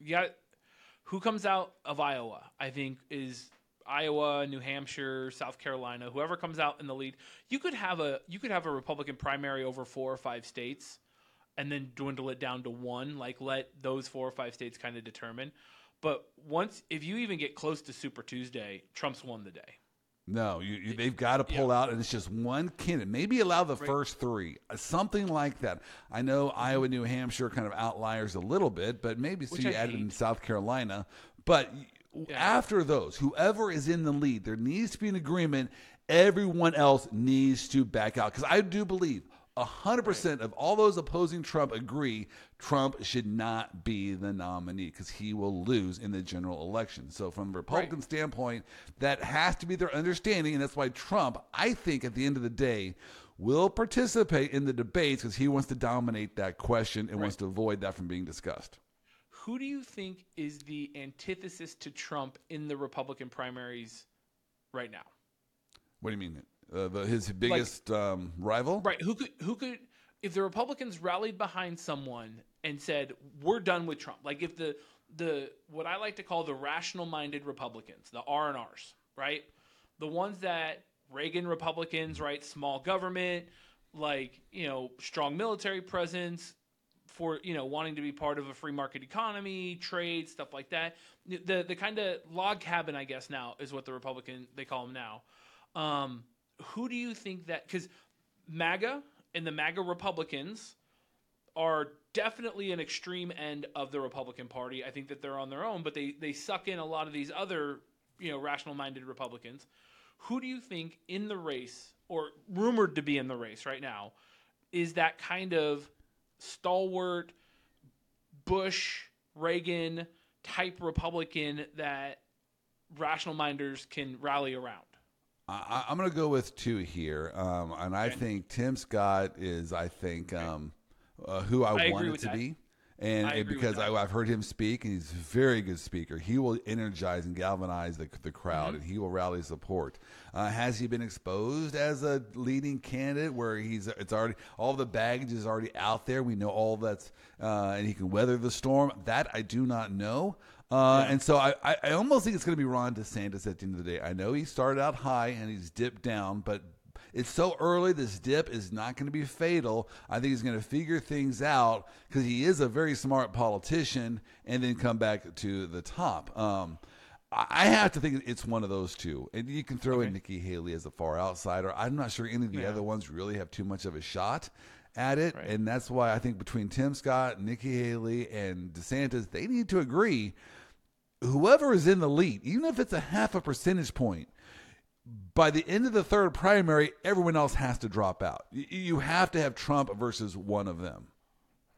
Yeah. who comes out of Iowa. I think is Iowa, New Hampshire, South Carolina. Whoever comes out in the lead, you could have a you could have a Republican primary over four or five states, and then dwindle it down to one. Like let those four or five states kind of determine. But once, if you even get close to Super Tuesday, Trump's won the day. No, you, you, they've got to pull out, and it's just one candidate. Maybe allow the first three, uh, something like that. I know Iowa, New Hampshire, kind of outliers a little bit, but maybe so Which you I added in. South Carolina. But y- after those, whoever is in the lead, there needs to be an agreement. Everyone else needs to back out because I do believe. 100% of all those opposing Trump agree Trump should not be the nominee because he will lose in the general election. So, from a Republican standpoint, that has to be their understanding. And that's why Trump, I think, at the end of the day, will participate in the debates because he wants to dominate that question and wants to avoid that from being discussed. Who do you think is the antithesis to Trump in the Republican primaries right now? What do you mean? Uh, the, his biggest um, rival? Right. Who could who could if the Republicans rallied behind someone and said, We're done with Trump, like if the the what I like to call the rational minded Republicans, the R and R's, right? The ones that Reagan Republicans, right, small government, like, you know, strong military presence, for you know wanting to be part of a free market economy, trade, stuff like that. The the kind of log cabin, I guess now is what the Republican they call them now. Um, who do you think that? Because MAGA and the MAGA Republicans are definitely an extreme end of the Republican Party. I think that they're on their own, but they they suck in a lot of these other you know rational minded Republicans. Who do you think in the race or rumored to be in the race right now is that kind of stalwart Bush Reagan type Republican that rational minders can rally around. I, I'm going to go with two here, um, and I think Tim Scott is, I think, um, uh, who I, I it to that. be. And, I and because. I, I've heard him speak, and he's a very good speaker. He will energize and galvanize the, the crowd, Mm-hmm. and he will rally support. Uh, has he been exposed as a leading candidate, where he's it's already all the baggage is already out there? We know all that's, uh, and he can weather the storm. That I do not know. Uh, And so I, I, I almost think it's going to be Ron DeSantis at the end of the day. I know he started out high and he's dipped down, but it's so early. This dip is not going to be fatal. I think he's going to figure things out because he is a very smart politician and then come back to the top. Um, I have to think it's one of those two. And you can throw in Nikki Haley as a far outsider. I'm not sure any of the other ones really have too much of a shot at it. Right. And that's why I think between Tim Scott, Nikki Haley, and DeSantis, they need to agree whoever is in the lead, even if it's a half a percentage point, by the end of the third primary, everyone else has to drop out. You have to have Trump versus one of them.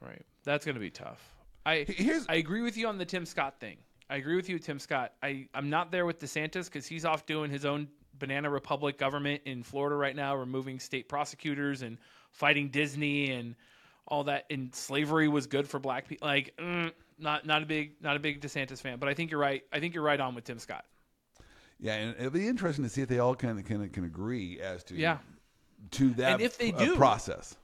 Right. That's going to be tough. I Here's- I agree with you on the Tim Scott thing. I agree with you, Tim Scott. I I'm not there with DeSantis because he's off doing his own banana republic government in Florida right now, removing state prosecutors and fighting Disney and all that. And slavery was good for black people. Like, mm, not not a big not a big DeSantis fan. But I think you're right. I think you're right on with Tim Scott. Yeah, and it'll be interesting to see if they all can can, can agree as to Yeah. to that And if they uh, do- process.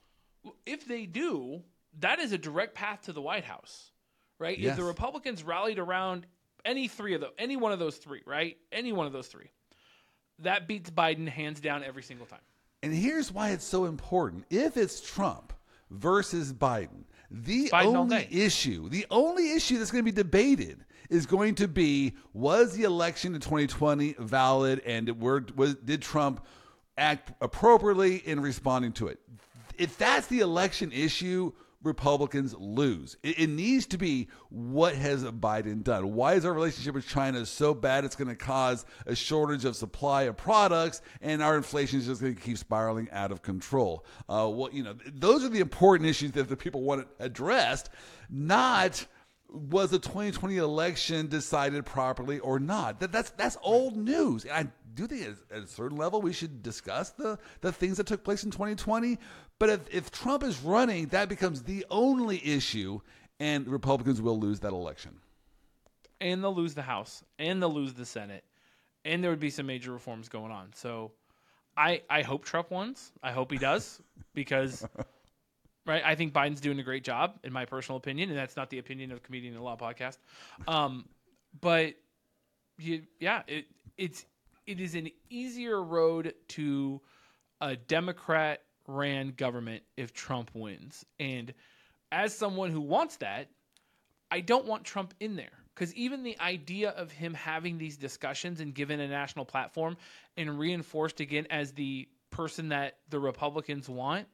if they do, that is a direct path to the White House, right? If the Republicans rallied around any three of those, any one of those three, right? Any one of those three, that beats Biden hands down every single time. And here's why it's so important. If it's Trump versus Biden, the Biden only issue, the only issue that's going to be debated is going to be was the election in 2020 valid and were, was, did Trump act appropriately in responding to it? If that's the election issue, Republicans lose. It, it needs to be what has Biden done? Why is our relationship with China so bad it's going to cause a shortage of supply of products and our inflation is just going to keep spiraling out of control? Uh, what you know, those are the important issues that the people want addressed, not was the 2020 election decided properly or not. That that's that's old news. And I do think at, at a certain level we should discuss the the things that took place in 2020. But if, if Trump is running, that becomes the only issue, and Republicans will lose that election. And they'll lose the House, and they'll lose the Senate, and there would be some major reforms going on. So, I I hope Trump wins. I hope he does because. *laughs* Right, I think Biden's doing a great job, in my personal opinion, and that's not the opinion of Comedian in Law podcast. Um, but you, yeah, it, it's it is an easier road to a Democrat ran government if Trump wins. And as someone who wants that, I don't want Trump in there because even the idea of him having these discussions and given a national platform and reinforced again as the person that the Republicans want,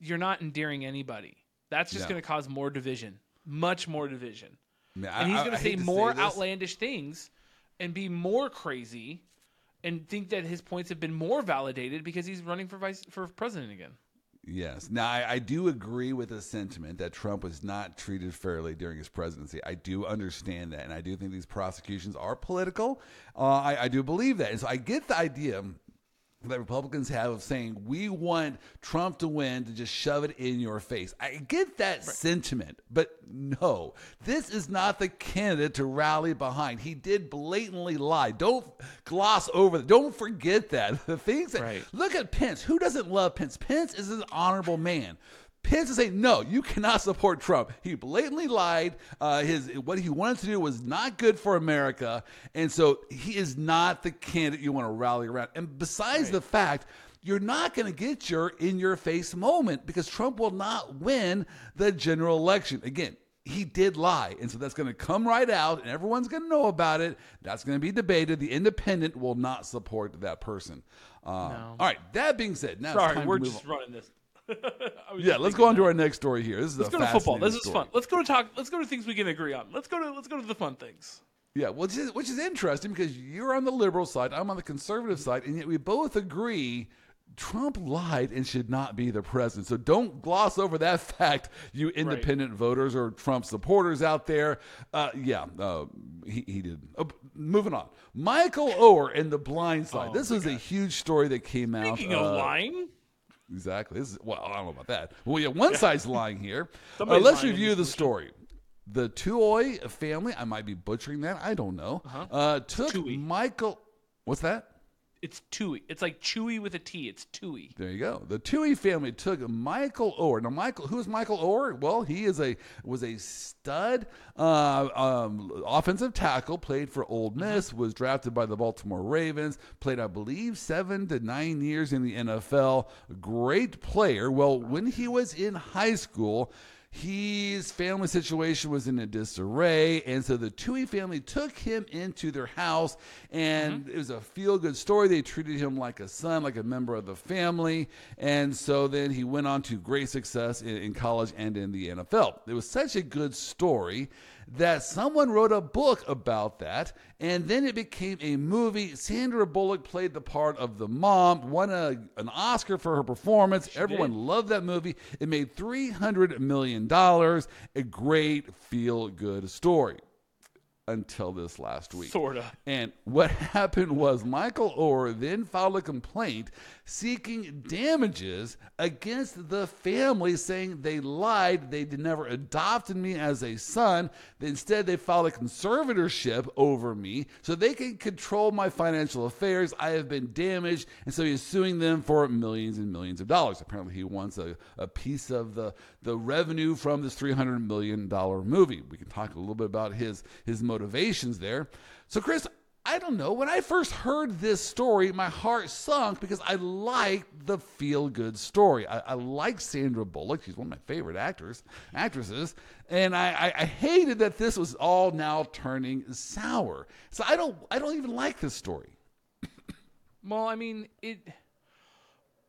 you're not endearing anybody. That's just No. going to cause more division, much more division. I And he's I- going I to say hate more this. outlandish things and be more crazy and think that his points have been more validated because he's running for vice for president again. Yes. Now, I, I do agree with the sentiment that Trump was not treated fairly during his presidency. I do understand that. And I do think these prosecutions are political. Uh, I, I do believe that. And so I get the idea that Republicans have of saying, we want Trump to win to just shove it in your face. I get that sentiment, but no, this is not the candidate to rally behind. He did blatantly lie. Don't gloss over that. Don't forget that. *laughs* The things that, Right. Look at Pence. Who doesn't love Pence? Pence is an honorable man. Pence is saying, no, you cannot support Trump. He blatantly lied. Uh, his what he wanted to do was not good for America, and so he is not the candidate you want to rally around. And besides the fact, you're not going to get your in your face moment because Trump will not win the general election again. He did lie, and so that's going to come right out, and everyone's going to know about it. That's going to be debated. The independent will not support that person. Uh, All right. That being said, now Sorry, time we're to move just on. running this. *laughs* Yeah, let's go on to our next story here. This is Let's go to football. This is story. fun. Let's go to talk. Let's go to things we can agree on. Let's go to let's go to the fun things. Yeah, well, which is, which is interesting because you're on the liberal side, I'm on the conservative side, and yet we both agree Trump lied and should not be the president. So don't gloss over that *laughs* fact, you independent voters or Trump supporters out there. Uh, yeah, uh, he, he did. Oh, moving on. Michael Oher in The Blind Side. Oh, this was a huge story that came out. Speaking of uh, lying, Exactly. This is, well, I don't know about that. Well, yeah, one side's lying here. *laughs* Uh, let's lying review the story. The Tuohy family, I might be butchering that. I don't know. uh took. Michael. What's that? It's Tuohy. It's like Chewy with a T. It's Tuohy. There you go. The Tuohy family took Michael Oher. Now, Michael, who is Michael Oher? Well, he is a was a stud uh, um, offensive tackle. Played for Ole Miss. Was drafted by the Baltimore Ravens. Played, I believe, seven to nine years in the NFL. Great player. Well, when he was in high school. His family situation was in a disarray, and so the Tuohy family took him into their house, and mm-hmm. it was a feel good story. They treated him like a son, like a member of the family, and so then he went on to great success in, in college and in the NFL. It was such a good story that someone wrote a book about that, and then it became a movie. Sandra Bullock played the part of the mom, won a, an Oscar for her performance. Everyone loved that movie. It made $300 million. A great feel good story until this last week. Sorta. And what *laughs* happened was Michael Oher then filed a complaint seeking damages against the family, saying they lied. They never adopted me as a son. Instead, they filed a conservatorship over me so they can control my financial affairs. I have been damaged. And so he's suing them for millions and millions of dollars. Apparently, he wants a, a piece of the, the revenue from this $300 million movie. We can talk a little bit about his, his motivations there. So, Chris, I don't know. When I first heard this story, my heart sunk because I liked the feel good story. I, I like Sandra Bullock. She's one of my favorite actors, actresses. And I, I, I hated that this was all now turning sour. So I don't I don't even like this story. Well, I mean, it.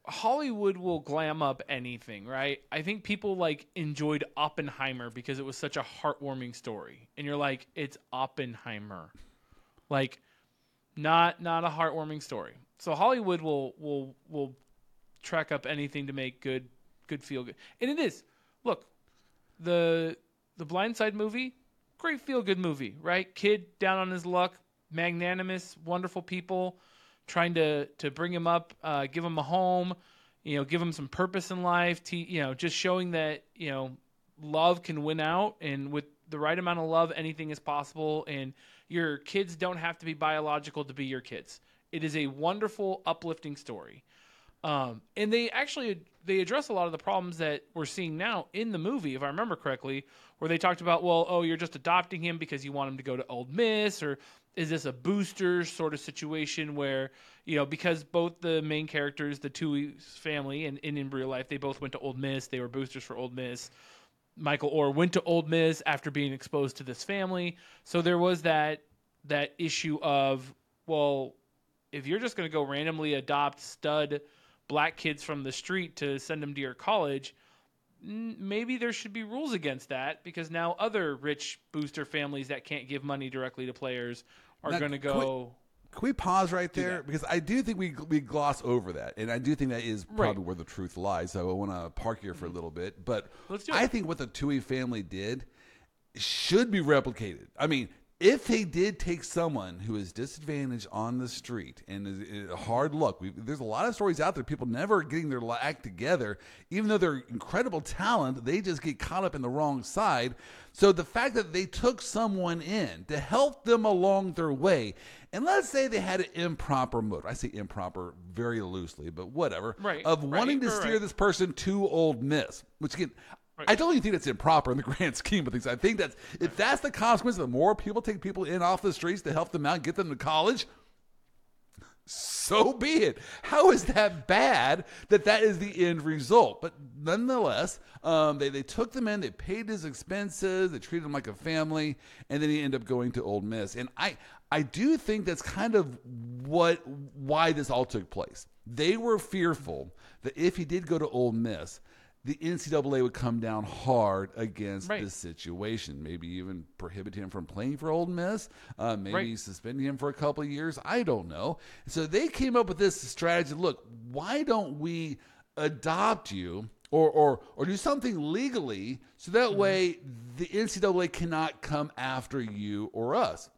Hollywood will glam up anything, right? I think people like enjoyed Oppenheimer because it was such a heartwarming story, and you're like, it's Oppenheimer, like, not not a heartwarming story. So Hollywood will will will track up anything to make good good feel good, and it is. Look, the the Blind Side movie, great feel good movie, right? Kid down on his luck, magnanimous, wonderful people trying to to bring him up, uh, give him a home, you know, give him some purpose in life. To, you know, just showing that you know love can win out, and with the right amount of love, anything is possible. And your kids don't have to be biological to be your kids. It is a wonderful, uplifting story. Um, and they actually they address a lot of the problems that we're seeing now in the movie, if I remember correctly, where they talked about, well, oh, you're just adopting him because you want him to go to Ole Miss, or is this a booster sort of situation where you know because both the main characters, the two family, and, and in real life they both went to Ole Miss, they were boosters for Ole Miss. Michael Oher went to Ole Miss after being exposed to this family, so there was that that issue of well, if you're just going to go randomly adopt stud black kids from the street to send them to your college, maybe there should be rules against that because now other rich booster families that can't give money directly to players are going to can we- go. Can we pause right there because I do think we we gloss over that, and I do think that is probably Right. where the truth lies. So I want to park here for a mm-hmm. little bit, but Let's do I think what the Tuohy family did should be replicated. I mean, if they did take someone who is disadvantaged on the street and is, is hard luck, we, there's a lot of stories out there. People never getting their act together, even though they're incredible talent, they just get caught up in the wrong side. So the fact that they took someone in to help them along their way, and let's say they had an improper motive. I say improper very loosely, but whatever. Right, Of right, wanting to steer right. this person to Ole Miss, which again, I don't even think that's improper in the *laughs* grand scheme of things. I think that's if that's the consequence, the more people take people in off the streets to help them out, get them to college. So be it. How is that bad that that is the end result? But nonetheless, um, they, they took them in, they paid his expenses, they treated him like a family, and then he ended up going to Ole Miss. And I I do think that's kind of what why this all took place. They were fearful that if he did go to Ole Miss, the NCAA would come down hard against Right. this situation. Maybe even prohibit him from playing for Ole Miss. Uh, maybe Right. suspend him for a couple of years. I don't know. So they came up with this strategy. Look, why don't we adopt you? Or, or, or do something legally so that Mm-hmm. way the NCAA cannot come after you or us.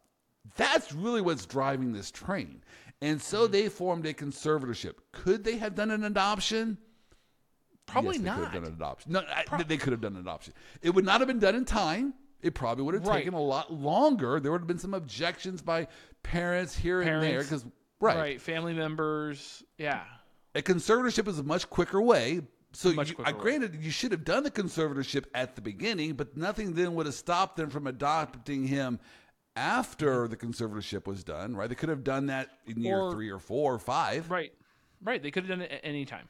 That's really what's driving this train. And so Mm-hmm. they formed a conservatorship. Could they have done an adoption? Probably Yes, they Could not. have done an adoption. No, I, they could have done an adoption. It would not have been done in time. It probably would have Right. taken a lot longer. There would have been some objections by parents here and there because right. Right. Family members. Yeah. a conservatorship is a much quicker way. So, you, quicker I, way. granted, you should have done the conservatorship at the beginning, but nothing then would have stopped them from adopting him after the conservatorship was done. Right? They could have done that in year Or- three or four or five. Right. Right. They could have done it at any time.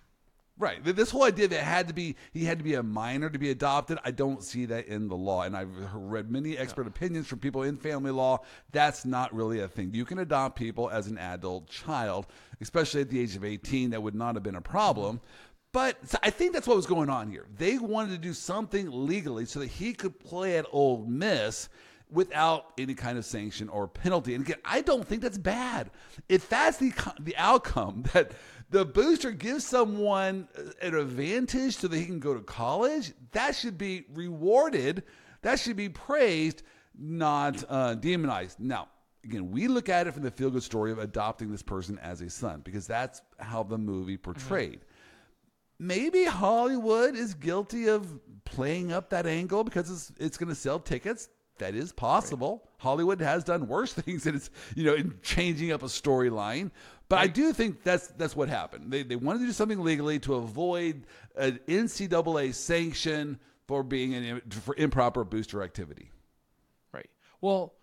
Right. This whole idea that it had to be he had to be a minor to be adopted, I don't see that in the law. And I've read many expert opinions from people in family law. That's not really a thing. You can adopt people as an adult child, especially at the age of 18. That would not have been a problem. Mm-hmm. But so I think that's what was going on here. They wanted to do something legally so that he could play at Ole Miss without any kind of sanction or penalty. And again, I don't think that's bad. If that's the the outcome *laughs* that the booster gives someone an advantage so that he can go to college, that should be rewarded. That should be praised, not uh, demonized. Now, again, we look at it from the feel good story of adopting this person as a son because that's how the movie portrayed maybe Hollywood is guilty of playing up that angle because it's it's going to sell tickets. That is possible. Hollywood has done worse *laughs* things it's you know in changing up a storyline. But I do think that's that's what happened. They they wanted to do something legally to avoid an NCAA sanction for being an for improper booster activity. Right. Well,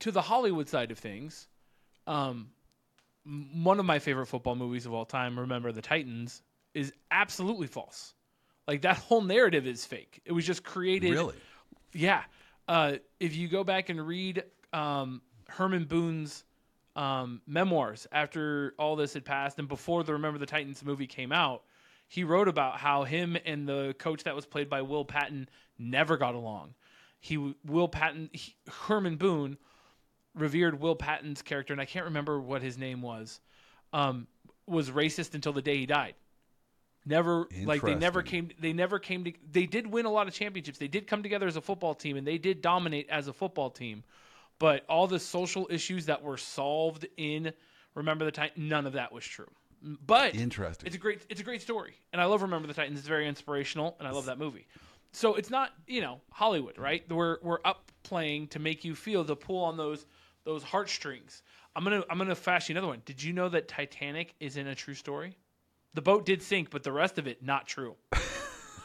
to the Hollywood side of things, um, one of my favorite football movies of all time, Remember the Titans, is absolutely false. Like that whole narrative is fake. It was just created. Really? Yeah. Uh, if you go back and read um, Herman Boone's um, memoirs after all this had passed and before the Remember the Titans movie came out, he wrote about how him and the coach that was played by Will Patton never got along. He Will Patton he, Herman Boone revered Will Patton's character, and I can't remember what his name was. Um, was racist until the day he died. Never like they never came. They never came to. They did win a lot of championships. They did come together as a football team, and they did dominate as a football team. But all the social issues that were solved in Remember the Titans, none of that was true. But Interesting. It's a great. It's a great story, and I love Remember the Titans. It's very inspirational, and I love that movie. So it's not you know Hollywood, right? We're we're up playing to make you feel the pull on those those heartstrings. I'm gonna I'm gonna flash you another one. Did you know that Titanic is in a true story? The boat did sink, but the rest of it not true. *laughs* I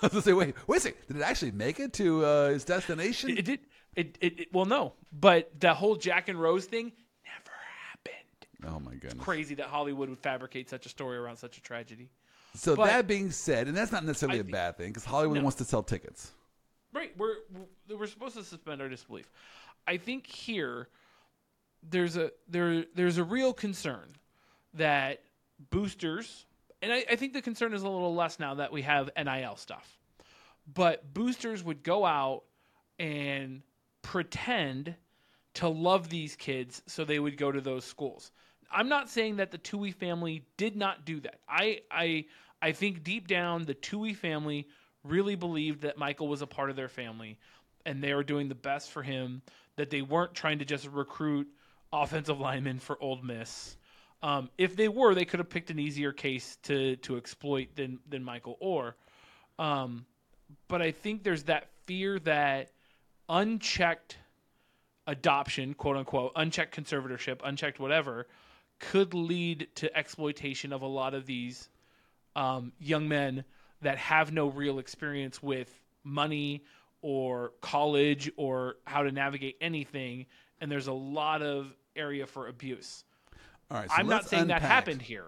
was gonna say, wait, wait a second. Did it actually make it to uh, its destination? It did. It, it, it well no, but the whole Jack and Rose thing never happened. oh my goodness. Crazy that Hollywood would fabricate such a story around such a tragedy. So But- that being said, and that's not necessarily I a bad thing because Hollywood No. wants to sell tickets. Right, we're we're supposed to suspend our disbelief. I think here there's a there there's a real concern that boosters, and I, I think the concern is a little less now that we have NIL stuff, but boosters would go out and pretend to love these kids so they would go to those schools. I'm not saying that the Tuohy family did not do that. I I I think deep down the Tuohy family really believed that Michael was a part of their family and they were doing the best for him, that they weren't trying to just recruit offensive linemen for Ole Miss. Um, if they were, they could have picked an easier case to to exploit than than Michael Oher. Um, but I think there's that fear that unchecked adoption, quote unquote, unchecked conservatorship, unchecked whatever, could lead to exploitation of a lot of these um, young men that have no real experience with money or college or how to navigate anything. And there's a lot of area for abuse. All right. So I'm not saying that happened here.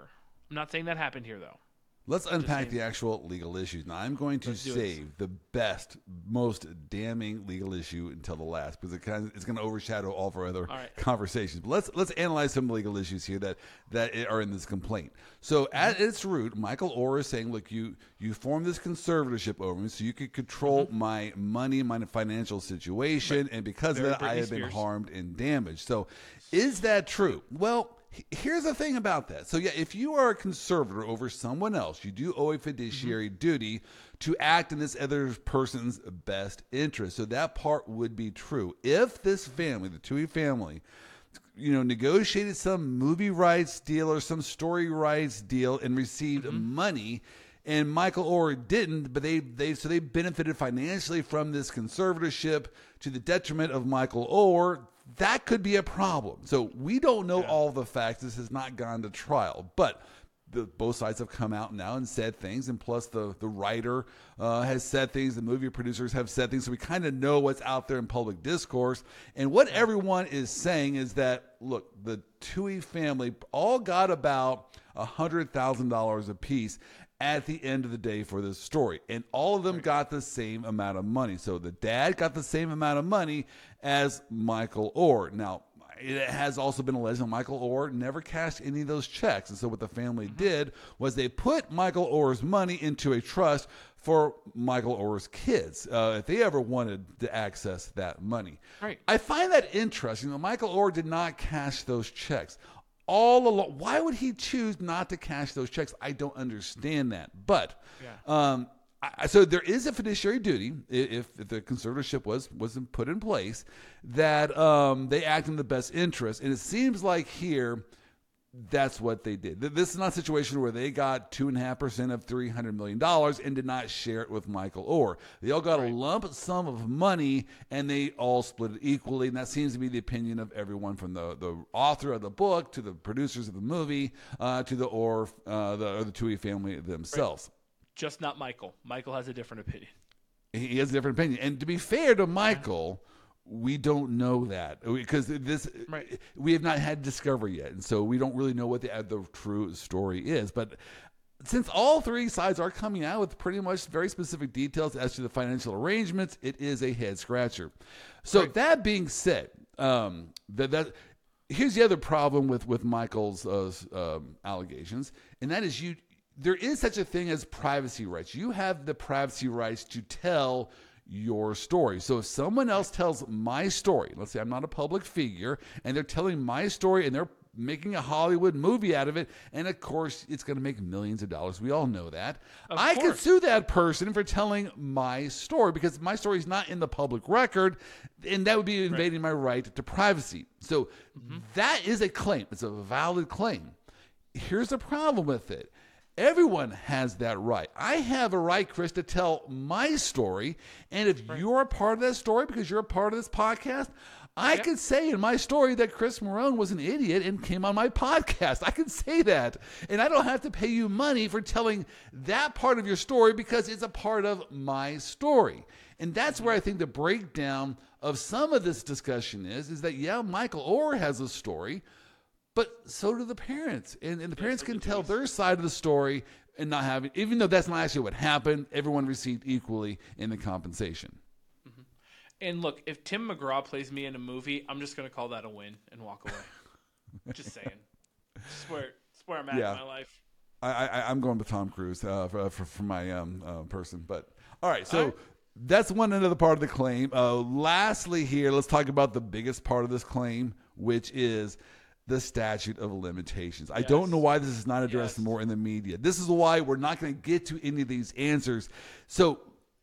I'm not saying that happened here, though. Let's unpack the actual legal issues. Now, I'm going to Let's it. save the best, most damning legal issue until the last because it kind of, it's going to overshadow all of our other right. conversations. But let's let's analyze some legal issues here that that are in this complaint. So, at Mm-hmm. its root, Michael Oher is saying, "Look, you you formed this conservatorship over me, so you could control Mm-hmm. my money, my financial situation, and because Very of that, I Britney have been harmed and damaged." So, is that true? Well. He- Here's the thing about that. So, yeah, if you are a conservator over someone else, you do owe a fiduciary Mm-hmm. duty to act in this other person's best interest. So, that part would be true. If this family, the Tuohy family, you know, negotiated some movie rights deal or some story rights deal and received money, and Michael Oher didn't, but they they so they benefited financially from this conservatorship to the detriment of Michael Oher. That could be a problem. So we don't know all the facts. This has not gone to trial, but. The, both sides have come out now and said things, and plus the the writer uh, has said things. The movie producers have said things, so we kind of know what's out there in public discourse. And what everyone is saying is that look, the Tuohy family all got about a hundred thousand dollars apiece at the end of the day for this story, and all of them got the same amount of money. So the dad got the same amount of money as Michael Oher. Now it has also been alleged that Michael Oher never cashed any of those checks. And so what the family did was they put Michael Oher's money into a trust for Michael Oher's kids uh, if they ever wanted to access that money. Right. I find that interesting. that Michael Oher did not cash those checks. All along, why would he choose not to cash those checks? I don't understand that. But um, I, so there is a fiduciary duty if, if the conservatorship was wasn't put in place that um, they act in the best interest, and it seems like here that's what they did. This is not a situation where they got two and a half percent of three hundred million dollars and did not share it with Michael Oher. They all got a lump sum of money and they all split it equally. And that seems to be the opinion of everyone from the, the author of the book to the producers of the movie uh, to the Oher, uh, the, or the Tuohy family themselves. Just not Michael. Michael has a different opinion. He has a different opinion. And to be fair to Michael, we don't know that because this Right. we have not had discovery yet, and so we don't really know what the the true story is. But since all three sides are coming out with pretty much very specific details as to the financial arrangements, it is a head scratcher. So that being said, um, that that. Here's the other problem with with Michael's uh, um, allegations, and that is you. There is such a thing as privacy rights. You have the privacy rights to tell your story. So if someone else tells my story, let's say I'm not a public figure, and they're telling my story and they're making a Hollywood movie out of it, and of course it's going to make millions of dollars. We all know that. I could sue that person for telling my story because my story is not in the public record, and that would be invading my right to privacy. So mm-hmm. that is a claim. It's a valid claim. Here's the problem with it. Everyone has that right. I have a right, Chris, to tell my story. And if you're a part of that story because you're a part of this podcast, I could say in my story that Chris Marone was an idiot and came on my podcast. I can say that. And I don't have to pay you money for telling that part of your story because it's a part of my story. And that's mm-hmm. where I think the breakdown of some of this discussion is, is that, yeah, Michael Oher has a story, but so do the parents. And, and the parents can tell their side of the story and not have it, even though that's not actually what happened, everyone received equally in the compensation. And look, if Tim McGraw plays me in a movie, I'm just gonna call that a win and walk away. *laughs* just saying. Just where, I'm at Yeah. in my life. I, I, I'm going with Tom Cruise uh, for, for, for my um, uh, person. But all right, so All right. that's one end of the part of the claim. Uh, lastly, here, let's talk about the biggest part of this claim, which is the statute of limitations. I don't know why this is not addressed Yes. more in the media. This is why we're not going to get to any of these answers. So,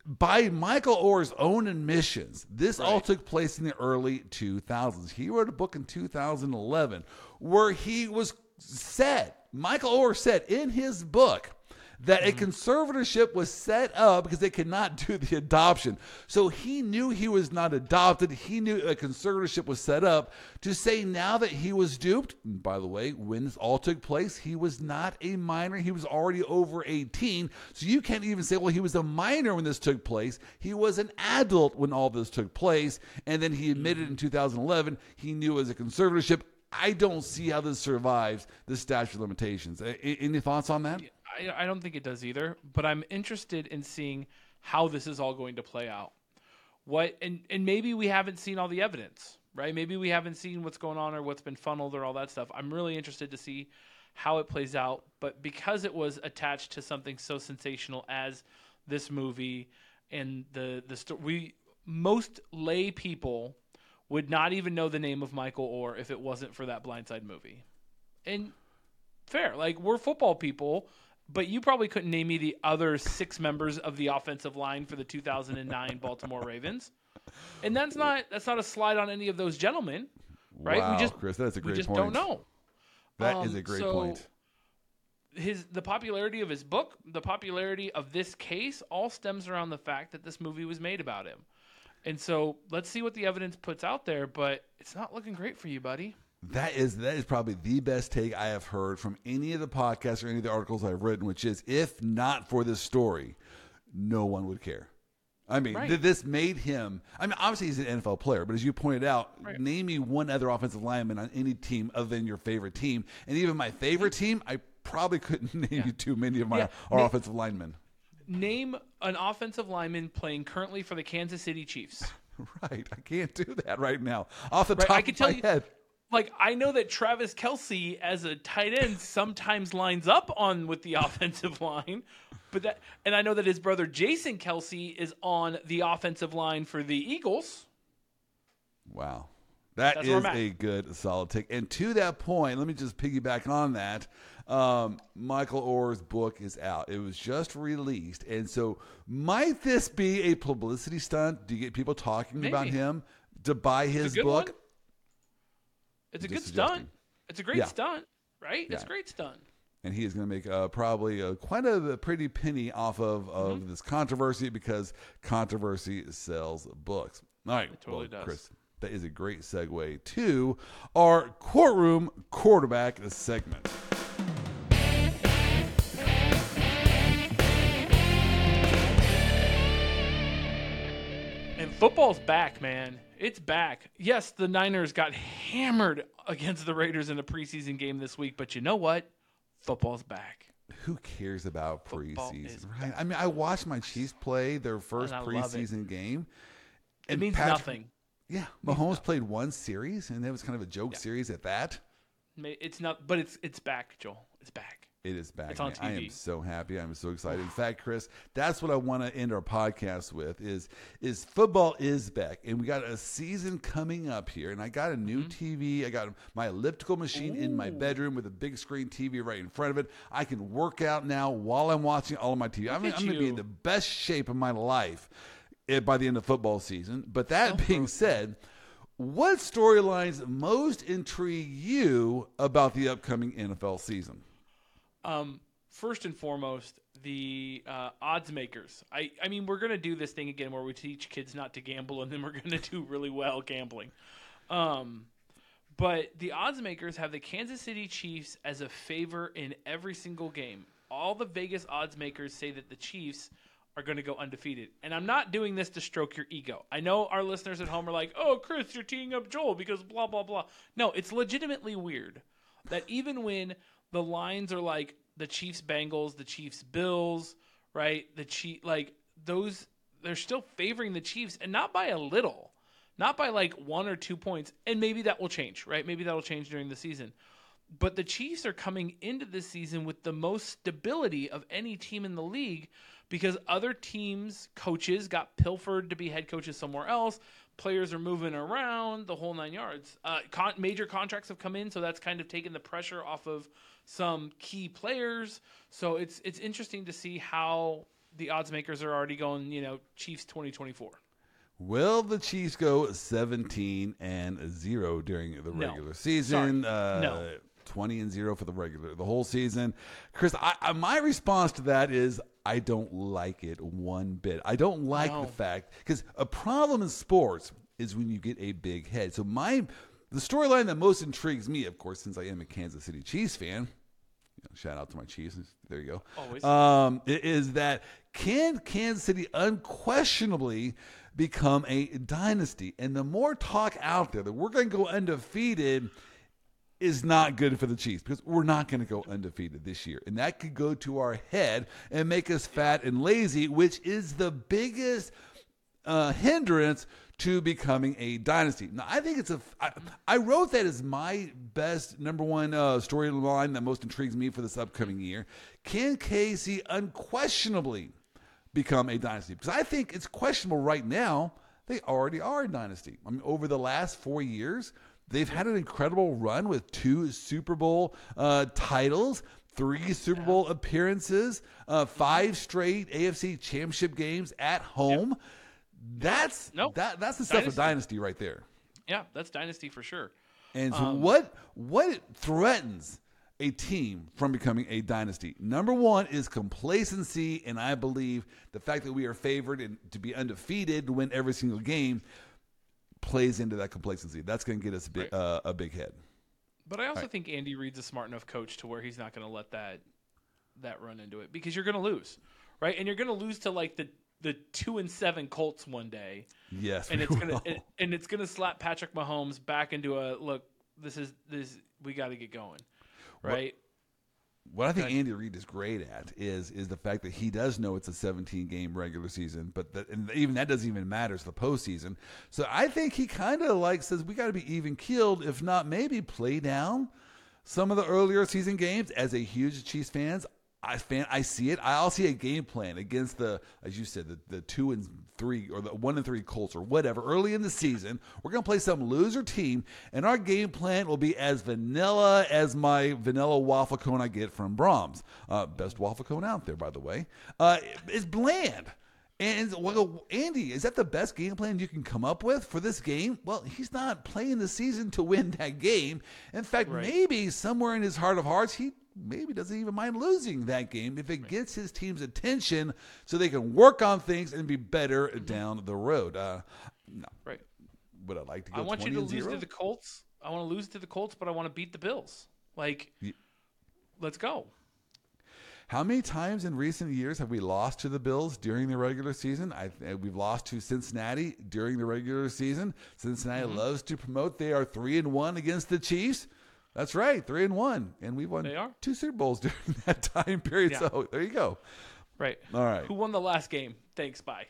by Michael Oher's own admissions, this all took place in the early 2000s. He wrote a book in 2011 where he was said, Michael Oher said in his book that a mm-hmm. conservatorship was set up because they could not do the adoption. So he knew he was not adopted. He knew a conservatorship was set up to say now that he was duped. And by the way, when this all took place, he was not a minor. He was already over 18. So you can't even say, well, he was a minor when this took place. He was an adult when all this took place. And then he admitted in mm-hmm. 2011 he knew it was a conservatorship. I don't see how this survives the statute of limitations. Any thoughts on that? I, I don't think it does either. But I'm interested in seeing how this is all going to play out. What and and maybe we haven't seen all the evidence, right? Maybe we haven't seen what's going on or what's been funneled or all that stuff. I'm really interested to see how it plays out. But because it was attached to something so sensational as this movie and the the story, we most lay people would not even know the name of Michael Oher if it wasn't for that Blind Side movie. And fair, like we're football people, but you probably couldn't name me the other six members of the offensive line for the 2009 Baltimore Ravens. And that's not that's not a slide on any of those gentlemen, right? Wow, we just Chris, that's a great we just point. don't know. That is Um, a great so point. His the popularity of his book, the popularity of this case, all stems around the fact that this movie was made about him. And so let's see what the evidence puts out there, but it's not looking great for you, buddy. That is that is probably the best take I have heard from any of the podcasts or any of the articles I've written, which is if not for this story, no one would care. I mean, Right. th- this made him. I mean, obviously he's an NFL player, but as you pointed out, Right. name me one other offensive lineman on any team other than your favorite team, and even my favorite team, I probably couldn't *laughs* name you too many of my Yeah. our offensive linemen. Name an offensive lineman playing currently for the Kansas City Chiefs. *laughs* Right, I can't do that right now off the Right, top I can of tell my you- head. Like I know that Travis Kelce as a tight end sometimes lines up on with the *laughs* offensive line, but that and I know that his brother Jason Kelce is on the offensive line for the Eagles. Wow. That That's is a good solid take. And to that point, let me just piggyback on that. Um, Michael Oher's book is out. It was just released. And so, might this be a publicity stunt? Do you get people talking about him to buy his book? one. It's a good suggesting. stunt. It's a great Yeah. stunt, right? It's a great stunt. And he is going to make uh, probably uh, quite a, pretty penny off of, of Mm-hmm. this controversy because controversy sells books. All right. It totally well, does. Chris, that is a great segue to our courtroom quarterback segment. And football's back, man. It's back. Yes, the Niners got hammered against the Raiders in a preseason game this week, but you know what? Football's back. Who cares about Football preseason, right? I mean, I watched my Chiefs play their first it. preseason game. It means Patrick- nothing. Yeah, Mahomes played one series, and that was kind of a joke series at that. It's not, but it's it's back, Joel. It's back. It is back. It's on man. I am so happy. I'm so excited. In fact, Chris, that's what I want to end our podcast with is is football is back, and we got a season coming up here. And I got a new Mm-hmm. TV. I got my elliptical machine in my bedroom with a big screen TV right in front of it. I can work out now while I'm watching all of my TV. I'm, I'm going to be in the best shape of my life eh, by the end of football season. But that being said. What storylines most intrigue you about the upcoming NFL season? Um, first and foremost, the uh, odds makers. I, I mean, we're gonna do this thing again where we teach kids not to gamble, and then we're gonna do really well gambling. Um, but the odds makers have the Kansas City Chiefs as a favor in every single game. All the Vegas odds makers say that the Chiefs are going to go undefeated. And I'm not doing this to stroke your ego. I know our listeners at home are like, "Oh, Chris, you're teeing up Joel because blah blah blah." No, it's legitimately weird that even when the lines are like the Chiefs Bengals, the Chiefs Bills, right? The Chief like those they're still favoring the Chiefs and not by a little. Not by like one or two points. And maybe that will change, right? Maybe that'll change during the season. But the Chiefs are coming into this season with the most stability of any team in the league because other teams' coaches got pilfered to be head coaches somewhere else. Players are moving around, the whole nine yards. Uh, con- major contracts have come in, so that's kind of taken the pressure off of some key players. So it's it's interesting to see how the odds makers are already going. You know, Chiefs twenty twenty four. Will the Chiefs go 17 and 0 during the No. regular season? Sorry. Uh, No. 20 and 0 for the regular the whole season. Chris, I, I, my response to that is I don't like it one bit. I don't like No. the fact cuz a problem in sports is when you get a big head. So my the storyline that most intrigues me, of course, since I am a Kansas City Chiefs fan, you know, shout out to my Chiefs. There you go. Always. Um, is that can Kansas City unquestionably become a dynasty? And the more talk out there that we're going to go undefeated, is not good for the Chiefs because we're not going to go undefeated this year. And that could go to our head and make us fat and lazy, which is the biggest uh, hindrance to becoming a dynasty. Now, I think it's a. I, I wrote that as my best number one uh, storyline that most intrigues me for this upcoming year. Can KC unquestionably become a dynasty? Because I think it's questionable right now. They already are a dynasty. I mean, over the last four years, they've had an incredible run with two Super Bowl uh, titles three Super Bowl appearances, uh, five straight AFC Championship games at home. That's Nope. that that's the stuff of Dynasty. dynasty right there. Yeah, that's dynasty for sure. And so Um, what what threatens a team from becoming a dynasty? Number one is complacency, and I believe the fact that we are favored and to be undefeated to win every single game plays into that complacency. That's going to get us a big, Right. uh, a big head. But I also Right. think Andy Reid's a smart enough coach to where he's not going to let that that run into it because you're going to lose, right? And you're going to lose to like the the two and seven Colts one day, Yes, and it's gonna and, it's gonna slap Patrick Mahomes back into a look. This is this we got to get going, right? What I think Okay. Andy Reid is great at is is the fact that he does know it's a 17 game regular season, but that, and even that doesn't even matter. It's the postseason. So I think he kind of like says we got to be even keeled, if not maybe play down some of the earlier season games. As a huge Chiefs fans, I fan I see it. I'll see a game plan against the as you said the, the two and three or the one and three Colts or whatever early in the season. We're gonna play some loser team, and our game plan will be as vanilla as my vanilla waffle cone I get from Braum's. Uh, best waffle cone out there, by the way. Uh, it's bland. And well, Andy, is that the best game plan you can come up with for this game? Well, he's not playing the season to win that game. In fact, Right. maybe somewhere in his heart of hearts, he maybe doesn't even mind losing that game if it gets his team's attention so they can work on things and be better down the road. Uh, no, Right. would I like to I want you to lose zero? to the Colts. I want to lose to the Colts, but I want to beat the Bills. Like, Ye- let's go. How many times in recent years have we lost to the Bills during the regular season? I, uh, we've lost to Cincinnati during the regular season. Cincinnati Mm-hmm. loves to promote. They are three and one against the Chiefs. That's right, three and one, and we've won two Super Bowls *laughs* during that time period. Yeah. So there you go. Right. All right. Who won the last game? Thanks. Bye.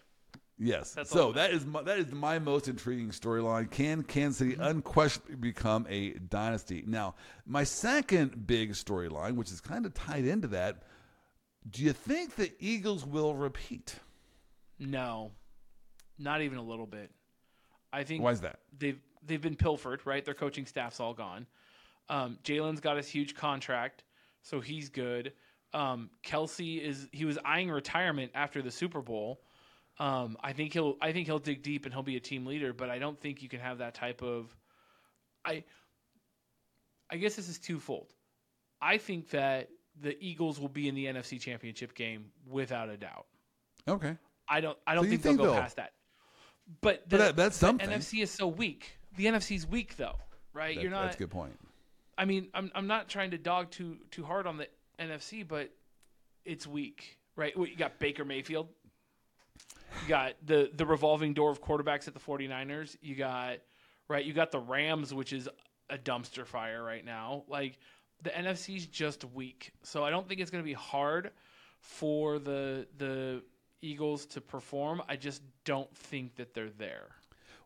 Yes. That's so that is my, that is my most intriguing storyline. Can Kansas City Mm-hmm. unquestionably become a dynasty? Now, my second big storyline, which is kind of tied into that, do you think the Eagles will repeat? No, not even a little bit. I think Why is that? they've they've been pilfered. Right, their coaching staff's all gone. Um, Jalen's got his huge contract, so he's good. Um, Kelce is he was eyeing retirement after the Super Bowl. Um, I think he'll I think he'll dig deep and he'll be a team leader, but I don't think you can have that type of. I. I guess this is twofold. I think that the Eagles will be in the NFC Championship game without a doubt. Okay. I don't. I don't So you think they'll go they'll- past that. But, the, But that- that's the something. NFC is so weak. The NFC's weak though, right? That- You're not. that's a good point. I mean, I'm I'm not trying to dog too too hard on the NFC, but it's weak, right? What, you got Baker Mayfield. You got the the revolving door of quarterbacks at the 49ers. You got right. You got the Rams, which is a dumpster fire right now. Like the NFC's just weak, so I don't think it's going to be hard for the the Eagles to perform. I just don't think that they're there.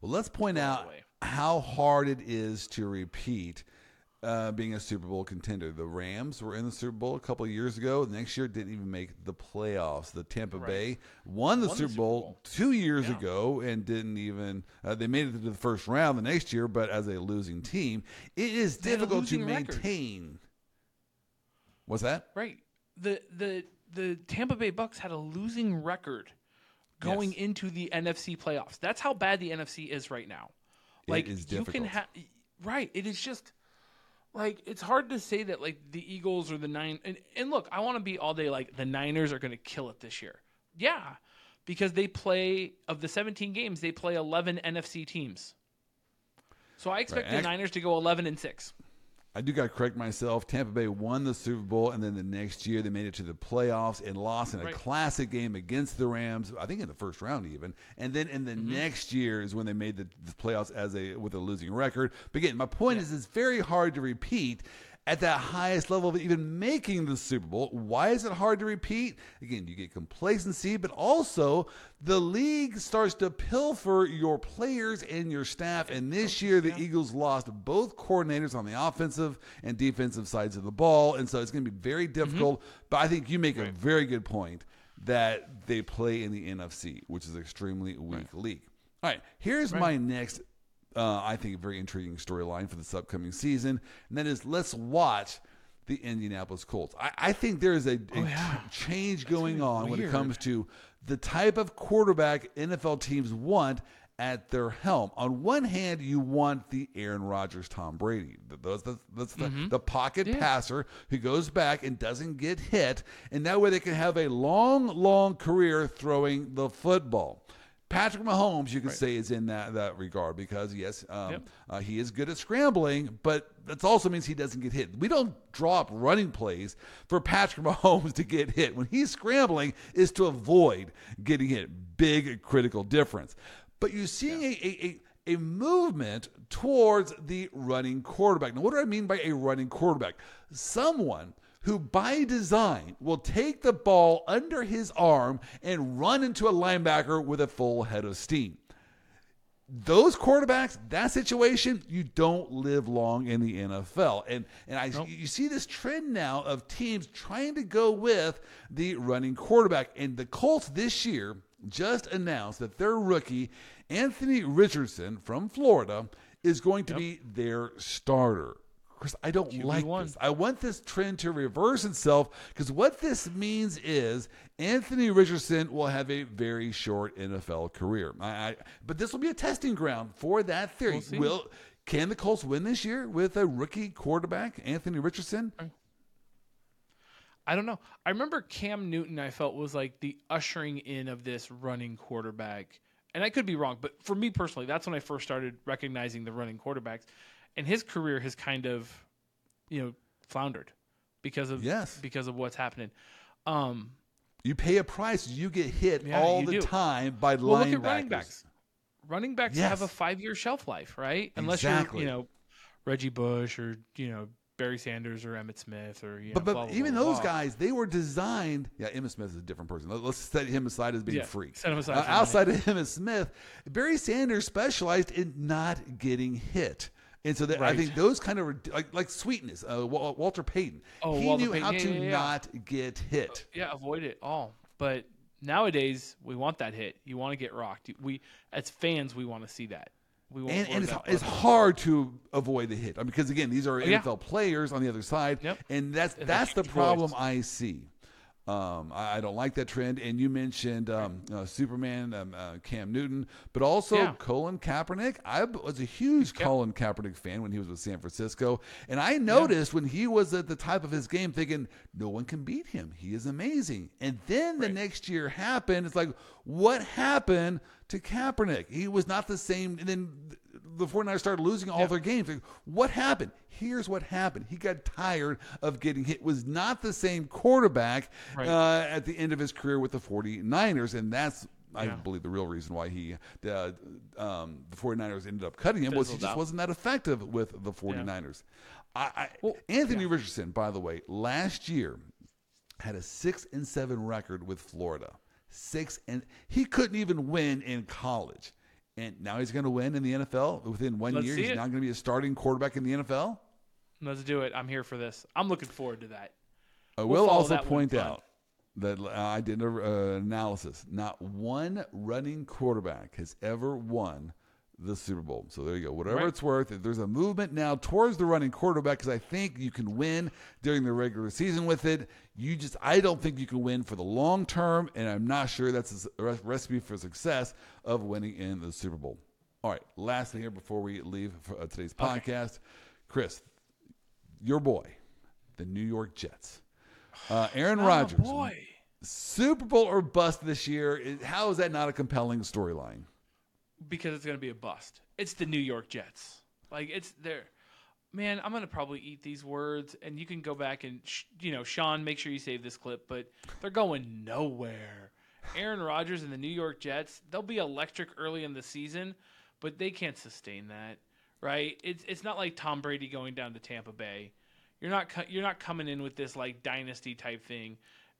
Well, let's point out how hard it is to repeat uh, being a Super Bowl contender. The Rams were in the Super Bowl a couple of years ago. The next year didn't even make the playoffs. The Tampa Right. Bay won the Won the Super Super Bowl, Bowl. two years Yeah. ago and didn't even. Uh, they made it to the first round the next year, but as a losing team, it is They difficult to losing record. maintain. What's that? Right. The the the Tampa Bay Bucks had a losing record going Yes. into the NFC playoffs. That's how bad the NFC is right now. It Like you can have right. It is just like it's hard to say that like the Eagles or the nine and, and look, I want to be all day like the Niners are going to kill it this year. Yeah, because they play of the 17 games, they play 11 NFC teams. So I expect Right. the Niners to go 11 and six. I do got to correct myself. Tampa Bay won the Super Bowl, and then the next year they made it to the playoffs and lost in a Right. classic game against the Rams. I think in the first round even. And then in the Mm-hmm. next year is when they made the, the playoffs as a with a losing record. But again, my point is, it's very hard to repeat. At that highest level of even making the Super Bowl, why is it hard to repeat? Again, you get complacency, but also the league starts to pilfer your players and your staff. And this year, the Eagles lost both coordinators on the offensive and defensive sides of the ball. And so it's going to be very mm-hmm. difficult. But I think you make a very good point that they play in the NFC, which is an extremely weak league. All right, here's my next, uh, I think, a very intriguing storyline for this upcoming season, and that is let's watch the Indianapolis Colts. I, I think there is a, a change going on when it comes to the type of quarterback NFL teams want at their helm. On one hand, you want the Aaron Rodgers, Tom Brady. Th- Those, that's, that's the, the pocket passer who goes back and doesn't get hit, and that way they can have a long, long career throwing the football. Patrick Mahomes, you could say, is in that, that regard because yes, um, Yep. uh, he is good at scrambling, but that also means he doesn't get hit. We don't drop running plays for Patrick *laughs* Mahomes to get hit. When he's scrambling, is to avoid getting hit. Big critical difference. But you're seeing a, a, a a movement towards the running quarterback. Now, what do I mean by a running quarterback? Someone who by design will take the ball under his arm and run into a linebacker with a full head of steam. Those quarterbacks, that situation, you don't live long in the NFL. And and I you see this trend now of teams trying to go with the running quarterback. And the Colts this year just announced that their rookie, Anthony Richardson from Florida, is going to be their starter. Chris, I don't like QB1. this. I want this trend to reverse itself because what this means is Anthony Richardson will have a very short NFL career. I, I, but this will be a testing ground for that theory. see. will can the Colts win this year with a rookie quarterback, Anthony Richardson? I don't know. I remember Cam Newton. I felt was like the ushering in of this running quarterback, and I could be wrong, but for me personally, that's when I first started recognizing the running quarterbacks, and his career has kind of, you know, floundered because of Yes. because of what's happening. Um, You pay a price, you get hit Yeah, all the do. time by well, linebackers. look at running backs. Running backs have a five year shelf life, right? Unless Exactly. you're, you know, Reggie Bush or you know Barry Sanders or Emmitt Smith or you know. But, but blah, blah, even blah, those guys, they were designed. Yeah, Emmitt Smith is a different person. Let- Let's set him aside as being Yeah, free. set him aside Uh, for a minute. outside of Emmitt Smith, Barry Sanders specialized in not getting hit. And so that, I think those kind of like like sweetness. Uh, Walter Payton, Oh, he Walter knew Payton. how Yeah, to yeah, yeah. not get hit. yeah, avoid it all. But nowadays, we want that hit. You want to get rocked. We as fans, we want to see that. We want. And, and it's, it's hard to avoid the hit I mean, because again, these are Oh. NFL players on the other side, Yep. and that's And that's the problem I see. Um, I, I don't like that trend. And you mentioned um, uh, Superman, um, uh, Cam Newton, but also Yeah. Colin Kaepernick. I was a huge Colin Kaepernick fan when he was with San Francisco, and I noticed when he was at the top of his game, thinking no one can beat him. He is amazing. And then the next year happened. It's like, what happened to Kaepernick? He was not the same. And then the 49ers started losing all their games. Like, what happened? Here's what happened. He got tired of getting hit. Was not the same quarterback Right. uh, at the end of his career with the 49ers, and that's I Yeah. believe the real reason why he uh, um, the 49ers ended up cutting him was he just out. wasn't that effective with the 49ers. I, I, Well, Anthony Richardson, by the way, last year had a six and seven record with Florida. Six and he couldn't even win in college, and now he's going to win in the NFL within one Let's year. He's it. now going to be a starting quarterback in the NFL. Let's do it. I'm here for this. I'm looking forward to that. I We'll also point out that uh, I did an uh, analysis. Not one running quarterback has ever won the Super Bowl. So there you go. Whatever Right. it's worth, if there's a movement now towards the running quarterback because I think you can win during the regular season with it. You just, I don't think you can win for the long term, and I'm not sure that's a recipe for success of winning in the Super Bowl. All right, last thing here before we leave for uh, today's podcast, Chris, your boy, the New York Jets. Uh, Aaron Oh, Rodgers, boy. Super Bowl or bust this year. How is that not a compelling storyline? Because it's going to be a bust. It's the New York Jets. Like it's there. man, I'm gonna probably eat these words, and you can go back and sh- you know, Sean, make sure you save this clip. But they're going nowhere. Aaron Rodgers and the New York Jets, they'll be electric early in the season, but they can't sustain that, right? It's it's not like Tom Brady going down to Tampa Bay. You're not co- you're not coming in with this like dynasty type thing.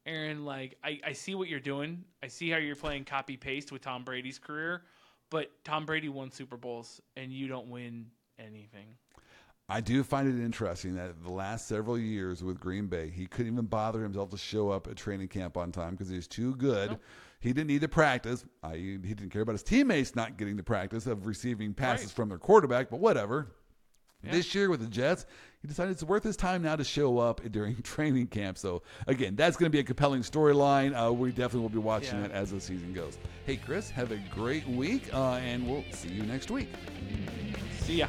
Aaron, like I, I see what you're doing. I see how you're playing copy paste with Tom Brady's career, but Tom Brady won Super Bowls and you don't win anything. I do find it interesting that the last several years with Green Bay, he couldn't even bother himself to show up at training camp on time because he was too good. Nope. He didn't need to practice. I, he didn't care about his teammates not getting the practice of receiving passes Right. from their quarterback, but whatever. Yeah. This year with the Jets, he decided it's worth his time now to show up during *laughs* training camp. So, again, that's going to be a compelling storyline. Uh, we definitely will be watching Yeah. it as the season goes. Hey, Chris, have a great week, uh, and we'll see you next week. See ya.